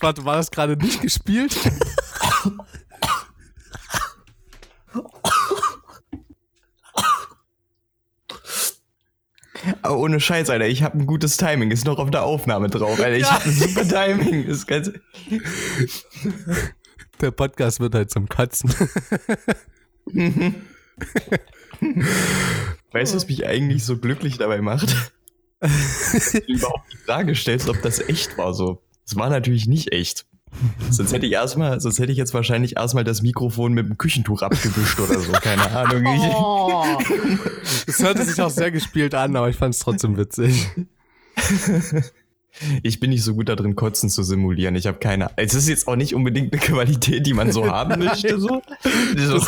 Warte, war das gerade nicht gespielt? Aber ohne Scheiß, Alter, ich habe ein gutes Timing. Ist noch auf der Aufnahme drauf, Alter. Ich Ja. habe ein super Timing. Das Ganze. Der Podcast wird halt zum Kotzen. Weißt du, was mich eigentlich so glücklich dabei macht? Dass du überhaupt die Frage stellst, ob das echt war so. Es war natürlich nicht echt. Sonst hätte ich erstmal, sonst hätte ich jetzt wahrscheinlich erstmal das Mikrofon mit dem Küchentuch abgewischt oder so. Keine Ahnung. Ich, Es hörte sich auch sehr gespielt an, aber ich fand es trotzdem witzig. ich bin nicht so gut darin, Kotzen zu simulieren. Ich habe keine. Es ist jetzt auch nicht unbedingt eine Qualität, die man so haben möchte. So. So,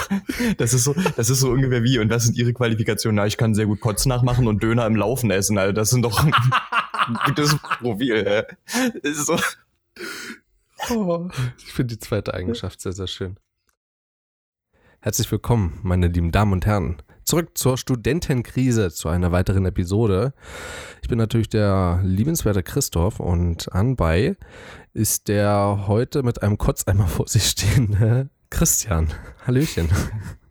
Das ist so, das ist so ungefähr wie. Und was sind Ihre Qualifikationen? Na, ich kann sehr gut Kotzen nachmachen und Döner im Laufen essen. Also das sind doch ein gutes Profil. ja. Das so. Oh, ich finde die zweite Eigenschaft sehr, sehr schön. Herzlich willkommen, meine lieben Damen und Herren. Zurück zur Studentenkrise, zu einer weiteren Episode. Ich bin natürlich der liebenswerte Christoph und anbei ist der heute mit einem Kotzeimer vor sich stehende Christian. Hallöchen.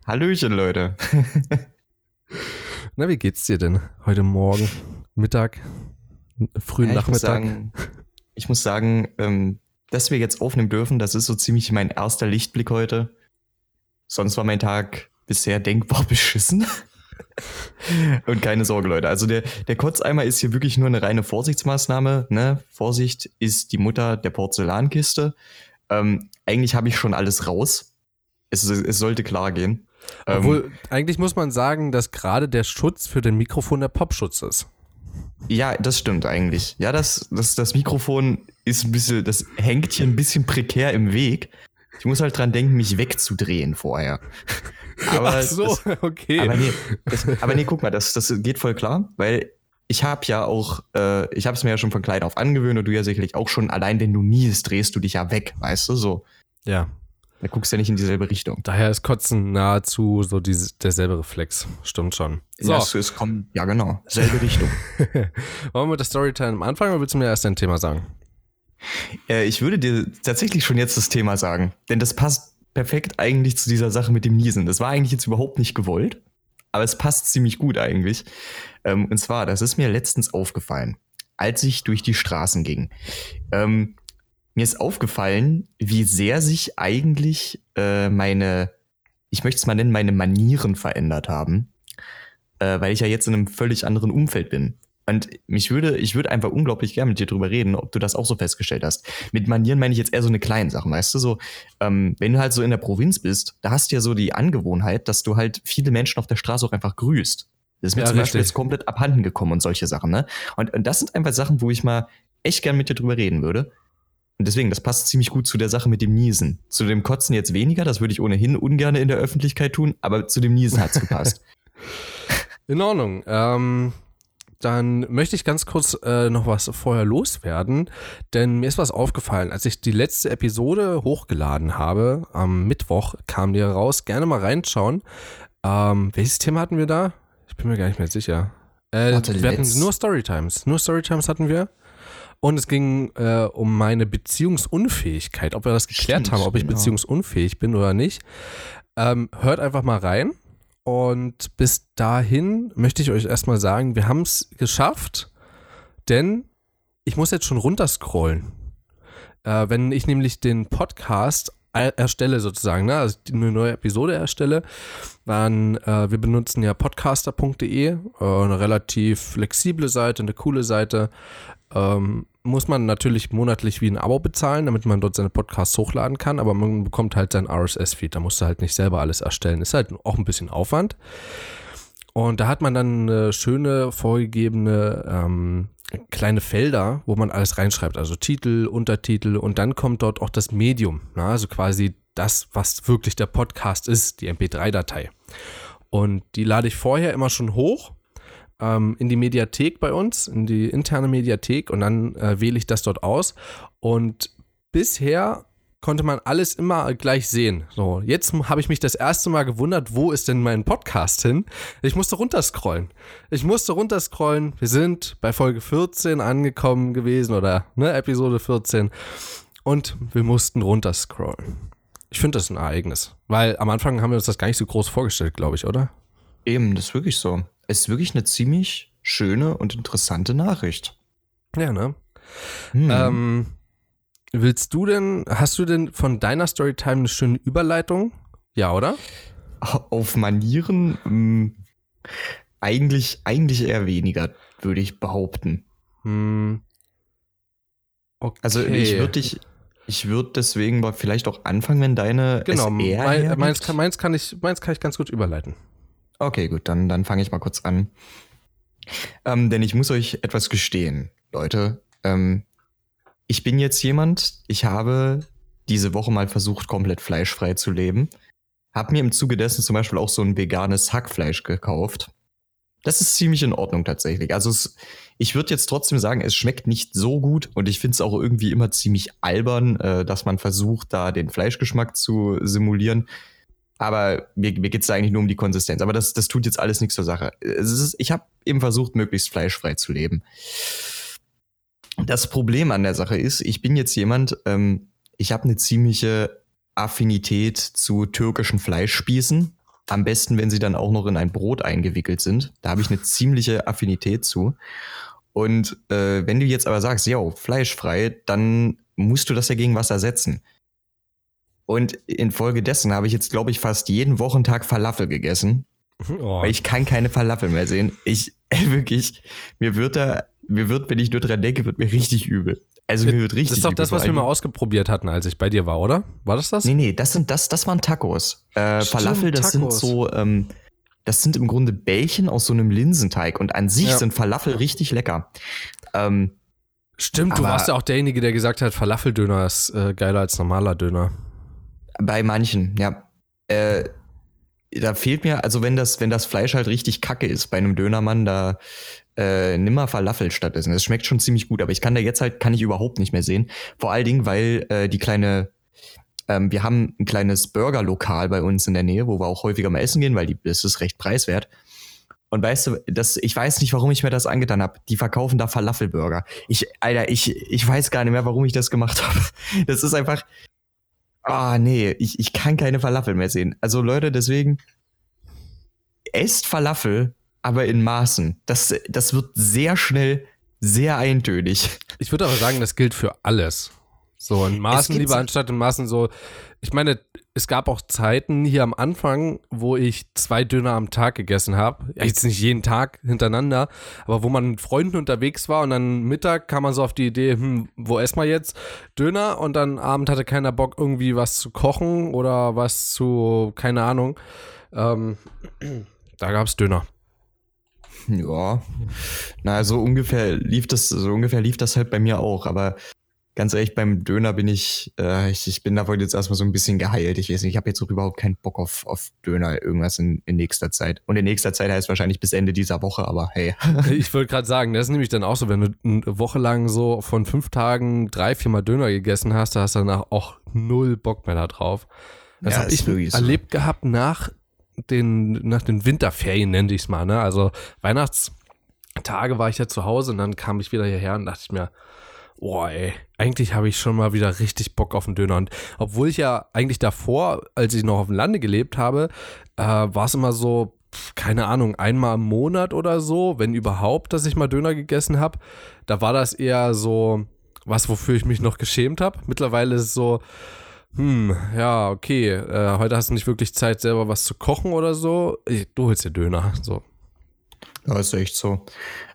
Hallöchen, Leute. Na, wie geht's dir denn heute Morgen, Mittag, frühen Ja, ich muss Nachmittag? sagen, ich muss sagen ähm, dass wir jetzt aufnehmen dürfen, das ist so ziemlich mein erster Lichtblick heute. Sonst war mein Tag bisher denkbar beschissen. Und keine Sorge, Leute. Also der, der Kotzeimer ist hier wirklich nur eine reine Vorsichtsmaßnahme. Ne? Vorsicht ist die Mutter der Porzellankiste. Ähm, eigentlich habe ich schon alles raus. Es, es sollte klar gehen. Ähm, Obwohl, eigentlich muss man sagen, dass gerade der Schutz für den Mikrofon der Popschutz ist. Ja, das stimmt eigentlich. Ja, das, das, das Mikrofon ist ein bisschen, das hängt hier ein bisschen prekär im Weg. Ich muss halt dran denken, mich wegzudrehen vorher. Aber, Ach so, das, okay. aber, nee, das, aber nee, guck mal, das, das geht voll klar, weil ich habe ja auch, äh, ich habe es mir ja schon von klein auf angewöhnt und du ja sicherlich auch schon, allein wenn du niest, drehst du dich ja weg, weißt du, so. ja, Da guckst du ja nicht in dieselbe Richtung. daher ist Kotzen nahezu so diese, derselbe Reflex. Stimmt schon. So, Ja, es, es kommt, ja genau, selbe Richtung. wollen wir der Storytime am Anfang oder willst du mir erst dein Thema sagen? Äh, ich würde dir tatsächlich schon jetzt das Thema sagen, denn das passt perfekt eigentlich zu dieser Sache mit dem Niesen. Das war eigentlich jetzt überhaupt nicht gewollt, aber es passt ziemlich gut eigentlich. Ähm, und zwar, das ist mir letztens aufgefallen, als ich durch die Straßen ging. Ähm, mir ist aufgefallen, wie sehr sich eigentlich äh, meine, ich möchte es mal nennen, meine Manieren verändert haben, äh, weil ich ja jetzt in einem völlig anderen Umfeld bin. Und mich würde, ich würde einfach unglaublich gerne mit dir drüber reden, ob du das auch so festgestellt hast. Mit Manieren meine ich jetzt eher so eine kleine Sache, weißt du, so, ähm, wenn du halt so in der Provinz bist, da hast du ja so die Angewohnheit, dass du halt viele Menschen auf der Straße auch einfach grüßt. Das ist mir Ja, zum Beispiel richtig. jetzt komplett abhanden gekommen und solche Sachen, ne? Und, und das sind einfach Sachen, wo ich mal echt gern mit dir drüber reden würde. Und deswegen, das passt ziemlich gut zu der Sache mit dem Niesen. Zu dem Kotzen jetzt weniger, das würde ich ohnehin ungern in der Öffentlichkeit tun, aber zu dem Niesen hat's gepasst. In Ordnung. Ähm, dann möchte ich ganz kurz äh, noch was vorher loswerden, denn mir ist was aufgefallen. Als ich die letzte Episode hochgeladen habe, am Mittwoch kam die raus. Gerne mal reinschauen. Ähm, welches Thema hatten wir da? Ich bin mir gar nicht mehr sicher. Äh, Warte, wir hatten nur Storytimes. Nur Storytimes hatten wir. Und es ging äh, um meine Beziehungsunfähigkeit, ob wir das geklärt Stimmt, haben, ob ich genau. beziehungsunfähig bin oder nicht. Ähm, hört einfach mal rein. Und bis dahin möchte ich euch erstmal sagen, wir haben es geschafft, denn ich muss jetzt schon runterscrollen. Äh, wenn ich nämlich den Podcast er- erstelle sozusagen, ne? also eine neue Episode erstelle, dann, äh, wir benutzen ja podcaster.de, äh, eine relativ flexible Seite, eine coole Seite, ähm, muss man natürlich monatlich wie ein Abo bezahlen, damit man dort seine Podcasts hochladen kann, aber man bekommt halt sein RSS-Feed, da musst du halt nicht selber alles erstellen. Ist halt auch ein bisschen Aufwand. Und da hat man dann eine schöne vorgegebene ähm, kleine Felder, wo man alles reinschreibt, also Titel, Untertitel und dann kommt dort auch das Medium, na, also quasi das, was wirklich der Podcast ist, die MP3-Datei. Und die lade ich vorher immer schon hoch ähm, in die Mediathek bei uns, in die interne Mediathek und dann äh, wähle ich das dort aus. Und bisher konnte man alles immer gleich sehen. So, jetzt habe ich mich das erste Mal gewundert, wo ist denn mein Podcast hin? Ich musste runterscrollen. Ich musste runterscrollen. Wir sind bei Folge 14 angekommen gewesen oder ne, Episode 14 und wir mussten runterscrollen. Ich finde das ein Ereignis, weil am Anfang haben wir uns das gar nicht so groß vorgestellt, glaube ich, oder? Eben, das ist wirklich so. Es ist wirklich eine ziemlich schöne und interessante Nachricht. Ja, ne? Hm. Ähm, Willst du denn, hast du denn von deiner Storytime eine schöne Überleitung? Ja, oder? Auf Manieren mh, hm, eigentlich, eigentlich eher weniger, würde ich behaupten. Hm. Okay. Also ich würde dich, ich würde deswegen vielleicht auch anfangen, wenn deine genau, mein, meins, kann, meins, kann ich, meins kann ich ganz gut überleiten. Okay, gut, dann, dann fange ich mal kurz an. Ähm, denn ich muss euch etwas gestehen, Leute. Ähm, ich bin jetzt jemand, ich habe diese Woche mal versucht, komplett fleischfrei zu leben. Hab mir im Zuge dessen zum Beispiel auch so ein veganes Hackfleisch gekauft. Das ist ziemlich in Ordnung tatsächlich. Also es, ich würde jetzt trotzdem sagen, es schmeckt nicht so gut und ich finde es auch irgendwie immer ziemlich albern, äh, dass man versucht, da den Fleischgeschmack zu simulieren. Aber mir, mir geht es eigentlich nur um die Konsistenz. Aber das, das tut jetzt alles nichts zur Sache. Ist, ich habe eben versucht, möglichst fleischfrei zu leben. Das Problem an der Sache ist, ich bin jetzt jemand, ähm, ich habe eine ziemliche Affinität zu türkischen Fleischspießen. Am besten, wenn sie dann auch noch in ein Brot eingewickelt sind. Da habe ich eine ziemliche Affinität zu. Und äh, wenn du jetzt aber sagst, ja, fleischfrei, dann musst du das ja gegen was ersetzen. Und infolgedessen habe ich jetzt, glaube ich, fast jeden Wochentag Falafel gegessen. Oh. Weil ich kann keine Falafel mehr sehen. Ich, wirklich, mir wird da mir wird, wenn ich nur dran denke, wird mir richtig übel. Also mir wird richtig Das ist doch das, was wir mal ausgeprobiert hatten, als ich bei dir war, oder? War das das? Nee, nee, das sind das, das waren Tacos. Äh, Stimmt, Falafel, das Tacos. sind so, ähm, das sind im Grunde Bällchen aus so einem Linsenteig und an sich ja. sind Falafel richtig lecker. Ähm, Stimmt, du warst ja auch derjenige, der gesagt hat, Falafeldöner ist äh, geiler als normaler Döner. Bei manchen, ja. Äh, da fehlt mir, also wenn das, wenn das Fleisch halt richtig kacke ist bei einem Dönermann, da äh, nimmer Falafel stattdessen. Es schmeckt schon ziemlich gut, aber ich kann da jetzt halt, kann ich überhaupt nicht mehr sehen. Vor allen Dingen, weil äh, die kleine, ähm, wir haben ein kleines Burgerlokal bei uns in der Nähe, wo wir auch häufiger mal essen gehen, weil die, das ist recht preiswert. Und weißt du, das, ich weiß nicht, warum ich mir das angetan habe. Die verkaufen da Falafelburger. Ich, Alter, ich, ich weiß gar nicht mehr, warum ich das gemacht habe. Das ist einfach. Ah, nee, ich, ich kann keine Falafel mehr sehen. Also Leute, deswegen esst Falafel, aber in Maßen. Das, das wird sehr schnell sehr eintönig. Ich würde aber sagen, das gilt für alles. So in Maßen lieber anstatt in Maßen so. Ich meine, es gab auch Zeiten hier am Anfang, wo ich zwei Döner am Tag gegessen habe. Ja, jetzt nicht jeden Tag hintereinander, aber wo man mit Freunden unterwegs war und dann Mittag kam man so auf die Idee, hm, wo essen wir jetzt? Döner und dann Abend hatte keiner Bock, irgendwie was zu kochen oder was zu, keine Ahnung. Ähm, da gab es Döner. Ja. Na, so ungefähr lief das, so ungefähr lief das halt bei mir auch, aber ganz ehrlich, beim Döner bin ich, äh, ich, ich bin davon jetzt erstmal so ein bisschen geheilt. Ich weiß nicht, ich habe jetzt auch überhaupt keinen Bock auf, auf Döner, irgendwas in, in nächster Zeit. Und in nächster Zeit heißt wahrscheinlich bis Ende dieser Woche, aber hey. ich wollte gerade sagen, das ist nämlich dann auch so, wenn du eine Woche lang so von fünf Tagen drei, viermal Döner gegessen hast, da hast du danach auch null Bock mehr da drauf. Das ja, habe ich erlebt so. gehabt nach den, nach den Winterferien, nenne ich es mal, ne? Also Weihnachtstage war ich ja zu Hause und dann kam ich wieder hierher und dachte ich mir, boah, ey, eigentlich habe ich schon mal wieder richtig Bock auf einen Döner. Und obwohl ich ja eigentlich davor, als ich noch auf dem Lande gelebt habe, äh, war es immer so, keine Ahnung, einmal im Monat oder so, wenn überhaupt, dass ich mal Döner gegessen habe. Da war das eher so was, wofür ich mich noch geschämt habe. Mittlerweile ist es so, hm, ja, okay, äh, heute hast du nicht wirklich Zeit, selber was zu kochen oder so. Du holst dir Döner, so. Ja, ist echt so.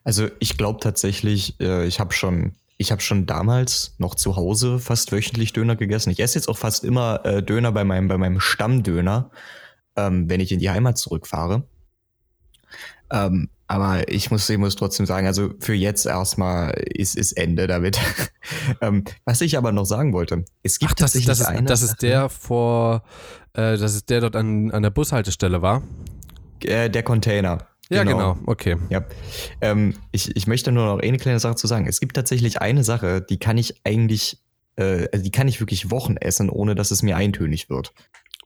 Also ich glaube tatsächlich, äh, ich habe schon, ich habe schon damals noch zu Hause fast wöchentlich Döner gegessen. Ich esse jetzt auch fast immer äh, Döner bei meinem, bei meinem Stammdöner, ähm, wenn ich in die Heimat zurückfahre. Ähm, aber ich muss, ich muss trotzdem sagen, also für jetzt erstmal ist, ist Ende damit. ähm, was ich aber noch sagen wollte, es gibt Ach, das, das, ist, das ist der vor, äh, das ist der dort an, an der Bushaltestelle war? Äh, der Container. Ja, genau, genau. okay. Ja. Ähm, ich, ich möchte nur noch eine kleine Sache zu sagen. Es gibt tatsächlich eine Sache, die kann ich eigentlich äh, also die kann ich wirklich Wochen essen, ohne dass es mir eintönig wird.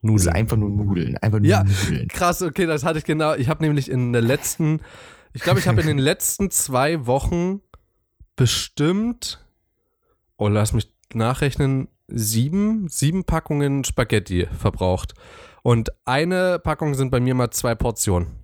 Nudeln. Ist einfach nur Nudeln. Einfach nur ja, Nudeln. krass, okay, das hatte ich genau. Ich habe nämlich in der letzten, ich glaube, ich habe in den letzten zwei Wochen bestimmt, oh, lass mich nachrechnen, sieben, sieben Packungen Spaghetti verbraucht. Und eine Packung sind bei mir mal zwei Portionen.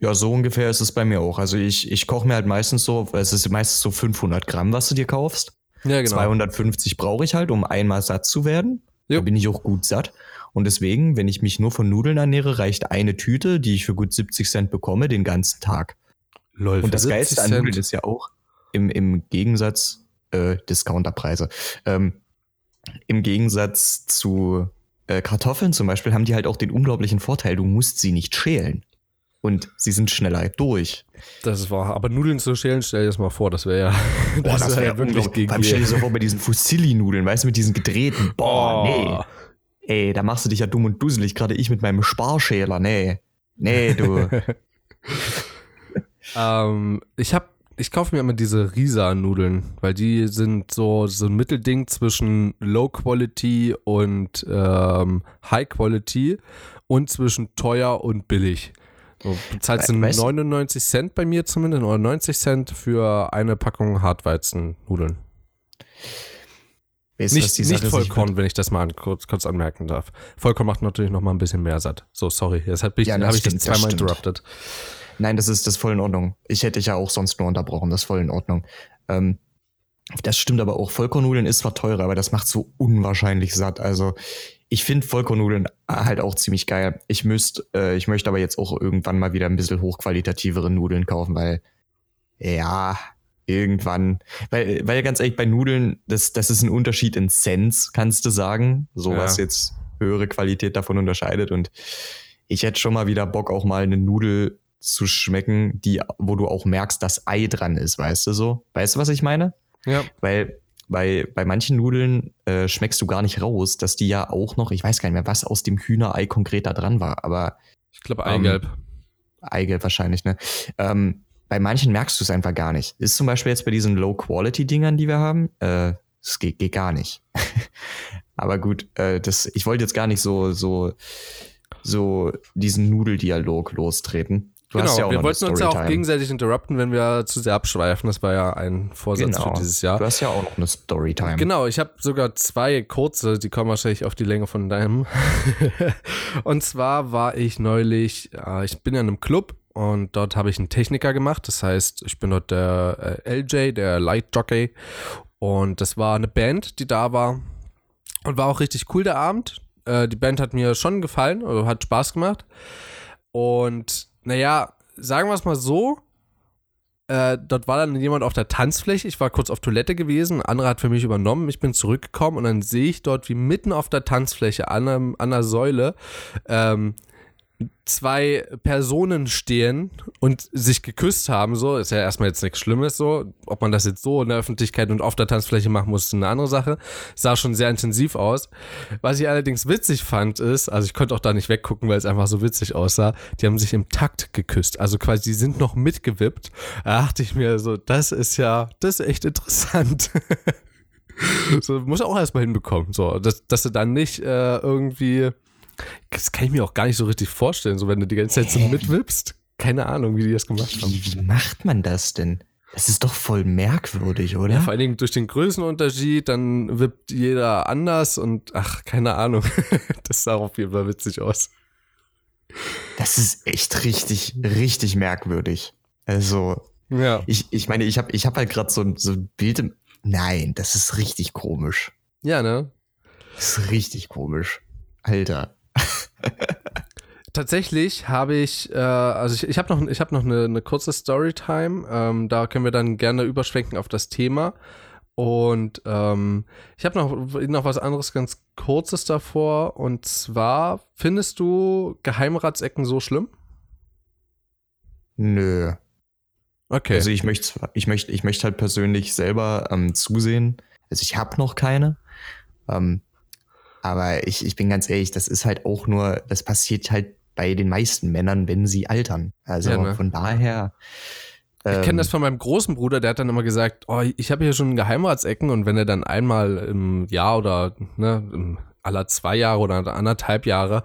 Ja, so ungefähr ist es bei mir auch. Also ich, ich koche mir halt meistens so, es ist meistens so 500 Gramm, was du dir kaufst. Ja, genau. 250 brauche ich halt, um einmal satt zu werden. Jo. Da bin ich auch gut satt. Und deswegen, wenn ich mich nur von Nudeln ernähre, reicht eine Tüte, die ich für gut 70 Cent bekomme, den ganzen Tag. Lol, und das Geilste an Nudeln ist ja auch im, im Gegensatz, äh, Discounterpreise, ähm, im Gegensatz zu äh, Kartoffeln zum Beispiel haben die halt auch den unglaublichen Vorteil, du musst sie nicht schälen. Und sie sind schneller durch. Das ist wahr. Aber Nudeln zu schälen, stell dir das mal vor, das wäre ja, Boah, das, das wäre ja wirklich gegen Beim stell dir so vor, bei diesen Fusilli-Nudeln, weißt du, mit diesen gedrehten. Boah, oh. nee. Ey, da machst du dich ja dumm und dusselig, gerade ich mit meinem Sparschäler. Nee. Nee, du. ähm, ich hab ich kaufe mir immer diese Risa-Nudeln, weil die sind so, so ein Mittelding zwischen Low Quality und ähm, High Quality und zwischen teuer und billig. Du bezahlst du 99 Cent bei mir zumindest oder 90 Cent für eine Packung Hartweizen-Nudeln. Weißt, nicht, nicht Vollkorn, wenn ich das mal an, kurz, kurz anmerken darf. Vollkorn macht natürlich noch mal ein bisschen mehr satt. So, sorry. Deshalb ja, habe ich das zweimal interrupted. Nein, das ist das voll in Ordnung. Ich hätte dich ja auch sonst nur unterbrochen. Das ist voll in Ordnung. Ähm, das stimmt aber auch. Vollkornnudeln ist zwar teurer, aber das macht so unwahrscheinlich satt. Also ich finde Vollkornnudeln halt auch ziemlich geil. Ich müsste, äh, ich möchte aber jetzt auch irgendwann mal wieder ein bisschen hochqualitativere Nudeln kaufen, weil ja, irgendwann, weil, weil ganz ehrlich, bei Nudeln, das, das ist ein Unterschied in Cents, kannst du sagen, so was ja. jetzt höhere Qualität davon unterscheidet und ich hätte schon mal wieder Bock, auch mal eine Nudel zu schmecken, die, wo du auch merkst, dass Ei dran ist, weißt du so? Weißt du, was ich meine? Ja. Weil bei, bei manchen Nudeln äh, schmeckst du gar nicht raus, dass die ja auch noch, ich weiß gar nicht mehr, was aus dem Hühnerei konkret da dran war, aber. Ich glaube Eigelb. Ähm, Eigelb wahrscheinlich, ne? Ähm, bei manchen merkst du es einfach gar nicht. Ist zum Beispiel jetzt bei diesen Low-Quality-Dingern, die wir haben, äh, das geht, geht gar nicht. aber gut, äh, das, ich wollte jetzt gar nicht so, so, so diesen Nudeldialog lostreten. Du genau, ja wir wollten uns ja auch gegenseitig interrupten, wenn wir zu sehr abschweifen. Das war ja ein Vorsatz genau. für dieses Jahr. Du hast ja auch noch eine Storytime. Genau, ich habe sogar zwei kurze, die kommen wahrscheinlich auf die Länge von deinem. und zwar war ich neulich, äh, ich bin ja in einem Club und dort habe ich einen Techniker gemacht. Das heißt, ich bin dort der äh, LJ, der Light Jockey. Und das war eine Band, die da war. Und war auch richtig cool der Abend. Äh, die Band hat mir schon gefallen, oder hat Spaß gemacht. Und naja, sagen wir es mal so. Äh, dort war dann jemand auf der Tanzfläche. Ich war kurz auf Toilette gewesen. Ein anderer hat für mich übernommen. Ich bin zurückgekommen und dann sehe ich dort, wie mitten auf der Tanzfläche an, einem, an einer Säule ähm, zwei Personen stehen und sich geküsst haben, so, ist ja erstmal jetzt nichts Schlimmes, so. Ob man das jetzt so in der Öffentlichkeit und auf der Tanzfläche machen muss, ist eine andere Sache. Sah schon sehr intensiv aus. Was ich allerdings witzig fand, ist, also ich konnte auch da nicht weggucken, weil es einfach so witzig aussah, die haben sich im Takt geküsst. Also quasi, die sind noch mitgewippt. Da dachte ich mir so, das ist ja, das ist echt interessant. so, muss auch erstmal hinbekommen, so, dass, dass du dann nicht äh, irgendwie das kann ich mir auch gar nicht so richtig vorstellen, so wenn du die ganze Zeit so mitwippst. Keine Ahnung, wie die das gemacht haben. Wie, wie macht man das denn? Das ist doch voll merkwürdig, oder? Ja, vor allen Dingen durch den Größenunterschied, dann wippt jeder anders und ach, keine Ahnung. das sah auf jeden Fall witzig aus. Das ist echt richtig, richtig merkwürdig. Also, ja. ich, ich meine, ich habe ich hab halt gerade so, so ein Bild im. Nein, das ist richtig komisch. Ja, ne? Das ist richtig komisch. Alter. Tatsächlich habe ich, äh, also ich, ich habe noch, ich hab noch eine, eine kurze Storytime. Ähm, da können wir dann gerne überschwenken auf das Thema. Und ähm, ich habe noch, noch was anderes ganz Kurzes davor. Und zwar, findest du Geheimratsecken so schlimm? Nö. Okay. Also ich möchte ich möchte ich möchte halt persönlich selber ähm, zusehen. Also ich habe noch keine. Ähm, aber ich, ich bin ganz ehrlich, das ist halt auch nur, das passiert halt bei den meisten Männern, wenn sie altern. Also ja, ne? von daher, Ich kenne Ähm, das von meinem großen Bruder, der hat dann immer gesagt, oh, ich habe hier schon Geheimratsecken und wenn er dann einmal im Jahr oder ne, im aller zwei Jahre oder anderthalb Jahre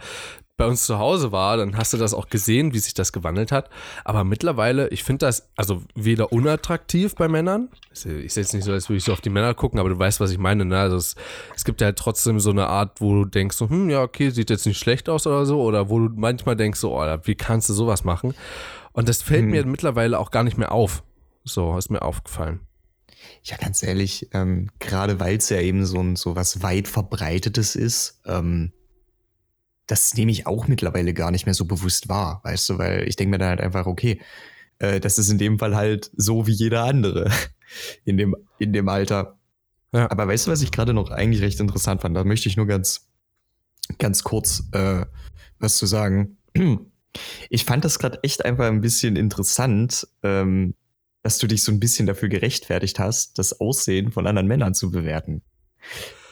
bei uns zu Hause war, dann hast du das auch gesehen, wie sich das gewandelt hat. Aber mittlerweile, ich finde das also weder unattraktiv bei Männern. Ich sehe jetzt nicht so, als würde ich so auf die Männer gucken, aber du weißt, was ich meine. Ne? Also es, es gibt ja halt trotzdem so eine Art, wo du denkst, so, hm, ja, okay, sieht jetzt nicht schlecht aus oder so. Oder wo du manchmal denkst, so, oh, wie kannst du sowas machen? Und das fällt Hm. mir mittlerweile auch gar nicht mehr auf. So, ist mir aufgefallen. Ja, ganz ehrlich, ähm, gerade weil es ja eben so, ein, so was weit verbreitetes ist, ähm, das nehme ich auch mittlerweile gar nicht mehr so bewusst wahr, weißt du, weil ich denke mir dann halt einfach, okay, äh, das ist in dem Fall halt so wie jeder andere in dem, in dem Alter. Ja. Aber weißt du, was ich gerade noch eigentlich recht interessant fand? Da möchte ich nur ganz, ganz kurz äh, was zu sagen. Ich fand das gerade echt einfach ein bisschen interessant, ähm, dass du dich so ein bisschen dafür gerechtfertigt hast, das Aussehen von anderen Männern zu bewerten.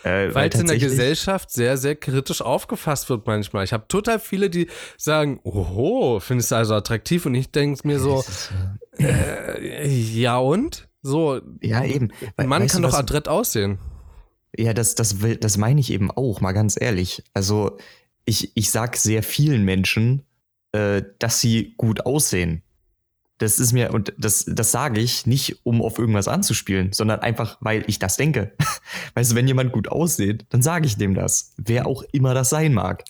Äh, Weil es in der Gesellschaft sehr, sehr kritisch aufgefasst wird manchmal. Ich habe total viele, die sagen, oho, findest du also attraktiv? Und ich denke mir so, ist, äh, äh, ja und? So, Ja, eben. We- Mann kann du, doch adrett aussehen. Ja, das, das, will- das meine ich eben auch, mal ganz ehrlich. Also, ich, ich sag sehr vielen Menschen, äh, dass sie gut aussehen. Das ist mir, und das, das sage ich nicht, um auf irgendwas anzuspielen, sondern einfach, weil ich das denke. Weißt du, wenn jemand gut aussieht, dann sage ich dem das. Wer auch immer das sein mag.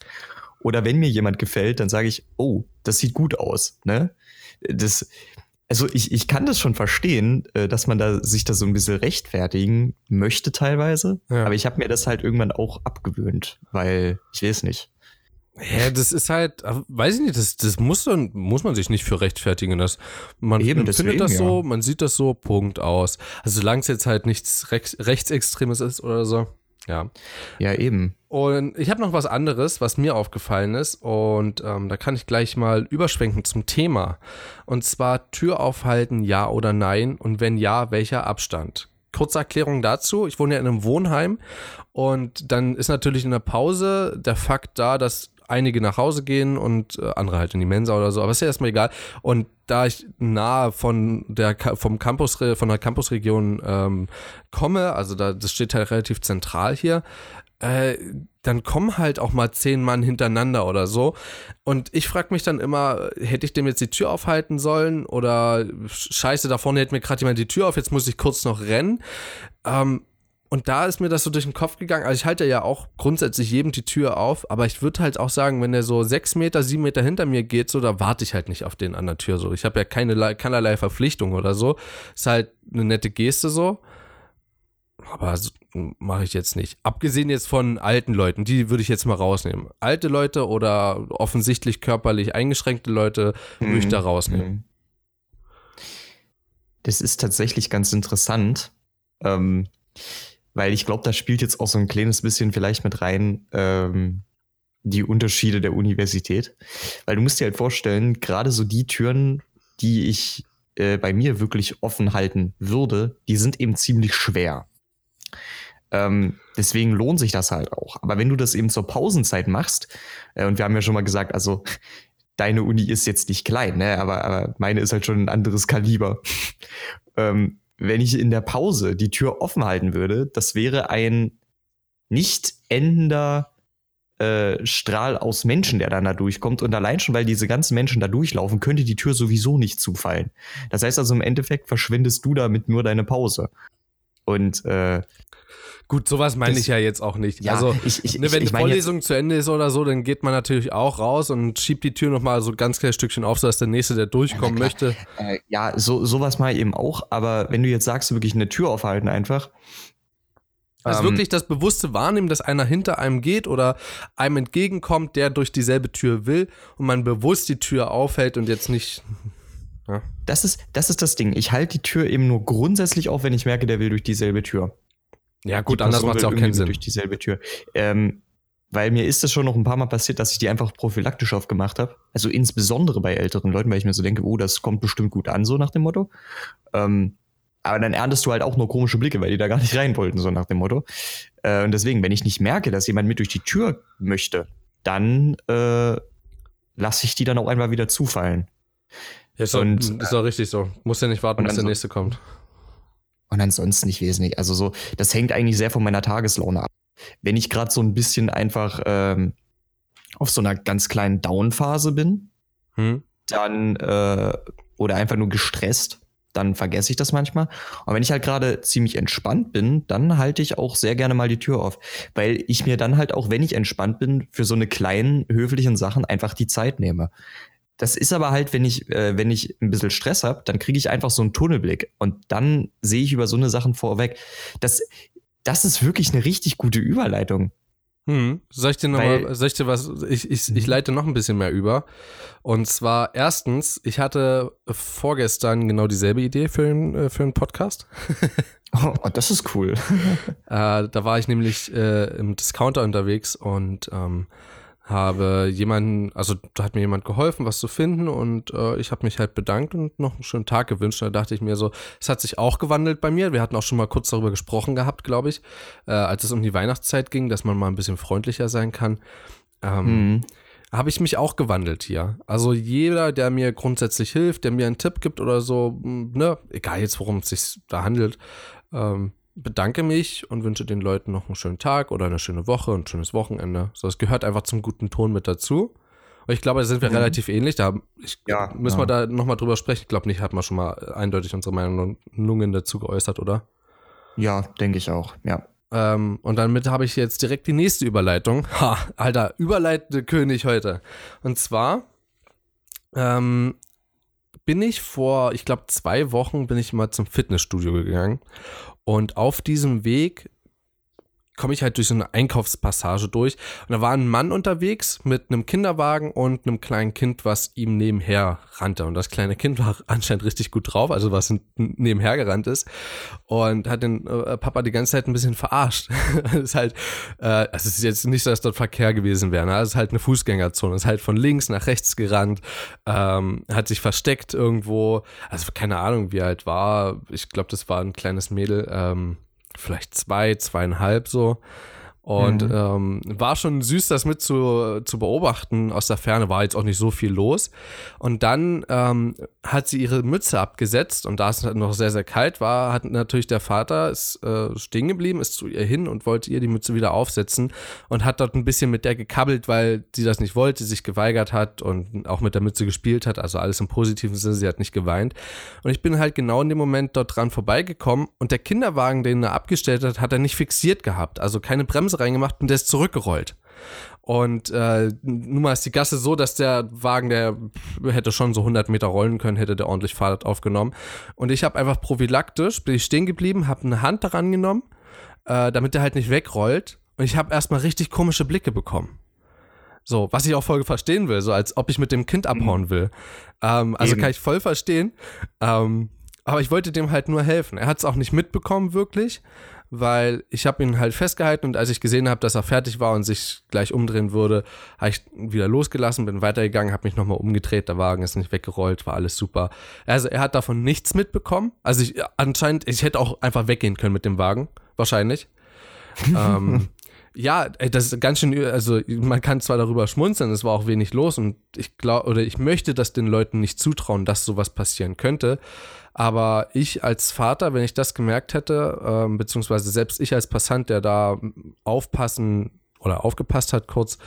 Oder wenn mir jemand gefällt, dann sage ich, oh, das sieht gut aus. Ne? Das, also ich, ich kann das schon verstehen, äh, dass man da sich da so ein bisschen rechtfertigen möchte teilweise. Ja. Aber ich habe mir das halt irgendwann auch abgewöhnt, weil ich weiß nicht. Ja, das ist halt, äh, weiß ich nicht, das, das muss, dann, muss man sich nicht für rechtfertigen. Das, man Eben, empfindet deswegen, das so, ja. man sieht das so, Punkt aus. Also solange es jetzt halt nichts Rechts, Rechtsextremes ist oder so. Ja. Ja, eben. Und ich habe noch was anderes, was mir aufgefallen ist. Und ähm, da kann ich gleich mal überschwenken zum Thema. Und zwar Tür aufhalten, ja oder nein? Und wenn ja, welcher Abstand? Kurze Erklärung dazu. Ich wohne ja in einem Wohnheim und dann ist natürlich in der Pause der Fakt da, dass einige nach Hause gehen und äh, andere halt in die Mensa oder so, aber ist ja erstmal egal. Und da ich nahe von der vom Campus von der Campusregion ähm, komme, also da das steht halt relativ zentral hier, äh, dann kommen halt auch mal zehn Mann hintereinander oder so. Und ich frage mich dann immer, hätte ich dem jetzt die Tür aufhalten sollen oder scheiße, da vorne hält mir gerade jemand die Tür auf, jetzt muss ich kurz noch rennen. Ähm, und da ist mir das so durch den Kopf gegangen. Also ich halte ja auch grundsätzlich jedem die Tür auf, aber ich würde halt auch sagen, wenn der so sechs Meter, sieben Meter hinter mir geht, so, da warte ich halt nicht auf den an der Tür. So, ich habe ja keine, keinerlei Verpflichtung oder so. Ist halt eine nette Geste so. Aber so, mache ich jetzt nicht. Abgesehen jetzt von alten Leuten, die würde ich jetzt mal rausnehmen. Alte Leute oder offensichtlich körperlich eingeschränkte Leute würde ich da rausnehmen. Mhm. Das ist tatsächlich ganz interessant, ähm, weil ich glaube, da spielt jetzt auch so ein kleines bisschen vielleicht mit rein ähm, die Unterschiede der Universität. Weil du musst dir halt vorstellen, gerade so die Türen, die ich äh, bei mir wirklich offen halten würde, die sind eben ziemlich schwer. Ähm, deswegen lohnt sich das halt auch. Aber wenn du das eben zur Pausenzeit machst, äh, und wir haben ja schon mal gesagt, also deine Uni ist jetzt nicht klein, ne? aber, aber meine ist halt schon ein anderes Kaliber. ähm, wenn ich in der Pause die Tür offen halten würde, das wäre ein nicht endender äh, Strahl aus Menschen, der dann da durchkommt. Und allein schon, weil diese ganzen Menschen da durchlaufen, könnte die Tür sowieso nicht zufallen. Das heißt also, im Endeffekt verschwendest du damit nur deine Pause. Und äh, Gut, sowas meine ich ja jetzt auch nicht. ja, also, ich, ich, ne, wenn ich, die Vorlesung zu Ende ist oder so, dann geht man natürlich auch raus und schiebt die Tür nochmal so ganz kleines Stückchen auf, sodass der Nächste, der durchkommen Ja, möchte. Äh, ja, so, sowas mal eben auch, aber wenn du jetzt sagst, wirklich eine Tür aufhalten einfach. Also ähm, wirklich das bewusste Wahrnehmen, dass einer hinter einem geht oder einem entgegenkommt, der durch dieselbe Tür will und man bewusst die Tür aufhält und jetzt nicht. Das ist, das ist das Ding. Ich halte die Tür eben nur grundsätzlich auf, wenn ich merke, der will durch dieselbe Tür. Ja, gut, anders macht es ja auch keinen Sinn. Durch dieselbe Tür. Ähm, weil mir ist das schon noch ein paar Mal passiert, dass ich die einfach prophylaktisch aufgemacht habe. Also insbesondere bei älteren Leuten, weil ich mir so denke, oh, das kommt bestimmt gut an, so nach dem Motto. Ähm, aber dann erntest du halt auch nur komische Blicke, weil die da gar nicht rein wollten, so nach dem Motto. Äh, und deswegen, wenn ich nicht merke, dass jemand mit durch die Tür möchte, dann äh, lasse ich die dann auch einmal wieder zufallen. Ja, ist, und, doch, ist doch richtig so. Muss ja nicht warten, bis der nächste kommt. Und ansonsten nicht wesentlich. Also so, das hängt eigentlich sehr von meiner Tageslaune ab. Wenn ich gerade so ein bisschen einfach ähm, auf so einer ganz kleinen Down-Phase bin, hm. dann äh, oder einfach nur gestresst, dann vergesse ich das manchmal. Und wenn ich halt gerade ziemlich entspannt bin, dann halte ich auch sehr gerne mal die Tür auf, weil ich mir dann halt auch, wenn ich entspannt bin, für so eine kleinen höflichen Sachen einfach die Zeit nehme. Das ist aber halt, wenn ich, äh, wenn ich ein bisschen Stress habe, dann kriege ich einfach so einen Tunnelblick und dann sehe ich über so eine Sachen vorweg. Das, das ist wirklich eine richtig gute Überleitung. Hm. Soll ich dir noch Weil, mal, soll ich dir was, ich, ich, ich mhm. leite noch ein bisschen mehr über. Und zwar erstens, ich hatte vorgestern genau dieselbe Idee für, einen, äh, für einen Podcast. oh, das ist cool. äh, da war ich nämlich äh, im Discounter unterwegs und ähm, habe jemanden, also da hat mir jemand geholfen, was zu finden und äh, ich habe mich halt bedankt und noch einen schönen Tag gewünscht. Da dachte ich mir so, es hat sich auch gewandelt bei mir. Wir hatten auch schon mal kurz darüber gesprochen gehabt, glaube ich, äh, als es um die Weihnachtszeit ging, dass man mal ein bisschen freundlicher sein kann. Ähm, mhm. Habe ich mich auch gewandelt hier. Also jeder, der mir grundsätzlich hilft, der mir einen Tipp gibt oder so, ne, egal jetzt, worum es sich da handelt, ähm, bedanke mich und wünsche den Leuten noch einen schönen Tag oder eine schöne Woche, ein schönes Wochenende. So, es gehört einfach zum guten Ton mit dazu. Und ich glaube, da sind wir mhm. relativ ähnlich. Da ich, ja, müssen ja. wir da nochmal drüber sprechen. Ich glaube nicht, hat man schon mal eindeutig unsere Meinungen dazu geäußert, oder? Ja, denke ich auch, ja. Ähm, und damit habe ich jetzt direkt die nächste Überleitung. Ha, Alter, überleitende König heute. Und zwar ähm, bin ich vor, ich glaube, zwei Wochen bin ich mal zum Fitnessstudio gegangen. Und auf diesem Weg komme ich halt durch so eine Einkaufspassage durch. Und da war ein Mann unterwegs mit einem Kinderwagen und einem kleinen Kind, was ihm nebenher rannte. Und das kleine Kind war anscheinend richtig gut drauf, also was nebenher gerannt ist. Und hat den äh, Papa die ganze Zeit ein bisschen verarscht. das ist halt, äh, es ist jetzt nicht so, dass dort Verkehr gewesen wäre, ne? es ist halt eine Fußgängerzone, es ist halt von links nach rechts gerannt, ähm, hat sich versteckt irgendwo, also keine Ahnung, wie er halt war, ich glaube, das war ein kleines Mädel, ähm, vielleicht zwei, zweieinhalb so. Und mhm. ähm, war schon süß, das mit zu, zu beobachten aus der Ferne, war jetzt auch nicht so viel los. Und dann ähm, hat sie ihre Mütze abgesetzt und da es noch sehr, sehr kalt war, hat natürlich der Vater ist äh, stehen geblieben, ist zu ihr hin und wollte ihr die Mütze wieder aufsetzen und hat dort ein bisschen mit der gekabbelt, weil sie das nicht wollte, sich geweigert hat und auch mit der Mütze gespielt hat. Also alles im positiven Sinne, sie hat nicht geweint. Und ich bin halt genau in dem Moment dort dran vorbeigekommen und der Kinderwagen, den er abgestellt hat, hat er nicht fixiert gehabt. Also keine Bremse Bremse reingemacht und der ist zurückgerollt. Und äh, nun mal ist die Gasse so, dass der Wagen, der hätte schon so 100 Meter rollen können, hätte der ordentlich Fahrt aufgenommen. Und ich habe einfach prophylaktisch, bin ich stehen geblieben, habe eine Hand daran genommen, äh, damit der halt nicht wegrollt. Und ich habe erstmal richtig komische Blicke bekommen. So, was ich auch voll verstehen will, so als ob ich mit dem Kind abhauen will. Ähm, also Eben. kann ich voll verstehen. Ähm, aber ich wollte dem halt nur helfen. Er hat es auch nicht mitbekommen, wirklich weil ich habe ihn halt festgehalten und als ich gesehen habe, dass er fertig war und sich gleich umdrehen würde, habe ich wieder losgelassen, bin weitergegangen, habe mich nochmal umgedreht, der Wagen ist nicht weggerollt, war alles super. Also er hat davon nichts mitbekommen. Also ich anscheinend, ich hätte auch einfach weggehen können mit dem Wagen, wahrscheinlich. ähm, ja, das ist ganz schön, also man kann zwar darüber schmunzeln, es war auch wenig los und ich glaube, oder ich möchte das den Leuten nicht zutrauen, dass sowas passieren könnte. Aber ich als Vater, wenn ich das gemerkt hätte, ähm, beziehungsweise selbst ich als Passant, der da aufpassen oder aufgepasst hat kurz,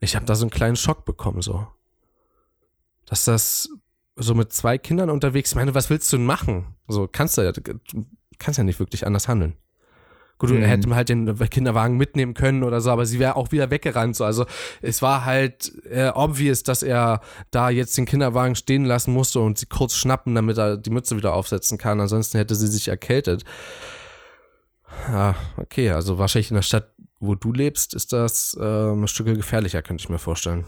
ich habe da so einen kleinen Schock bekommen, so. Dass das so mit zwei Kindern unterwegs, ich meine, was willst du denn machen? So, kannst du ja, kannst ja nicht wirklich anders handeln. Gut, mhm. er hätte halt den Kinderwagen mitnehmen können oder so, aber sie wäre auch wieder weggerannt. So. Also es war halt äh, obvious, dass er da jetzt den Kinderwagen stehen lassen musste und sie kurz schnappen, damit er die Mütze wieder aufsetzen kann. Ansonsten hätte sie sich erkältet. Ja, okay, also wahrscheinlich in der Stadt, wo du lebst, ist das äh, ein Stück gefährlicher, könnte ich mir vorstellen.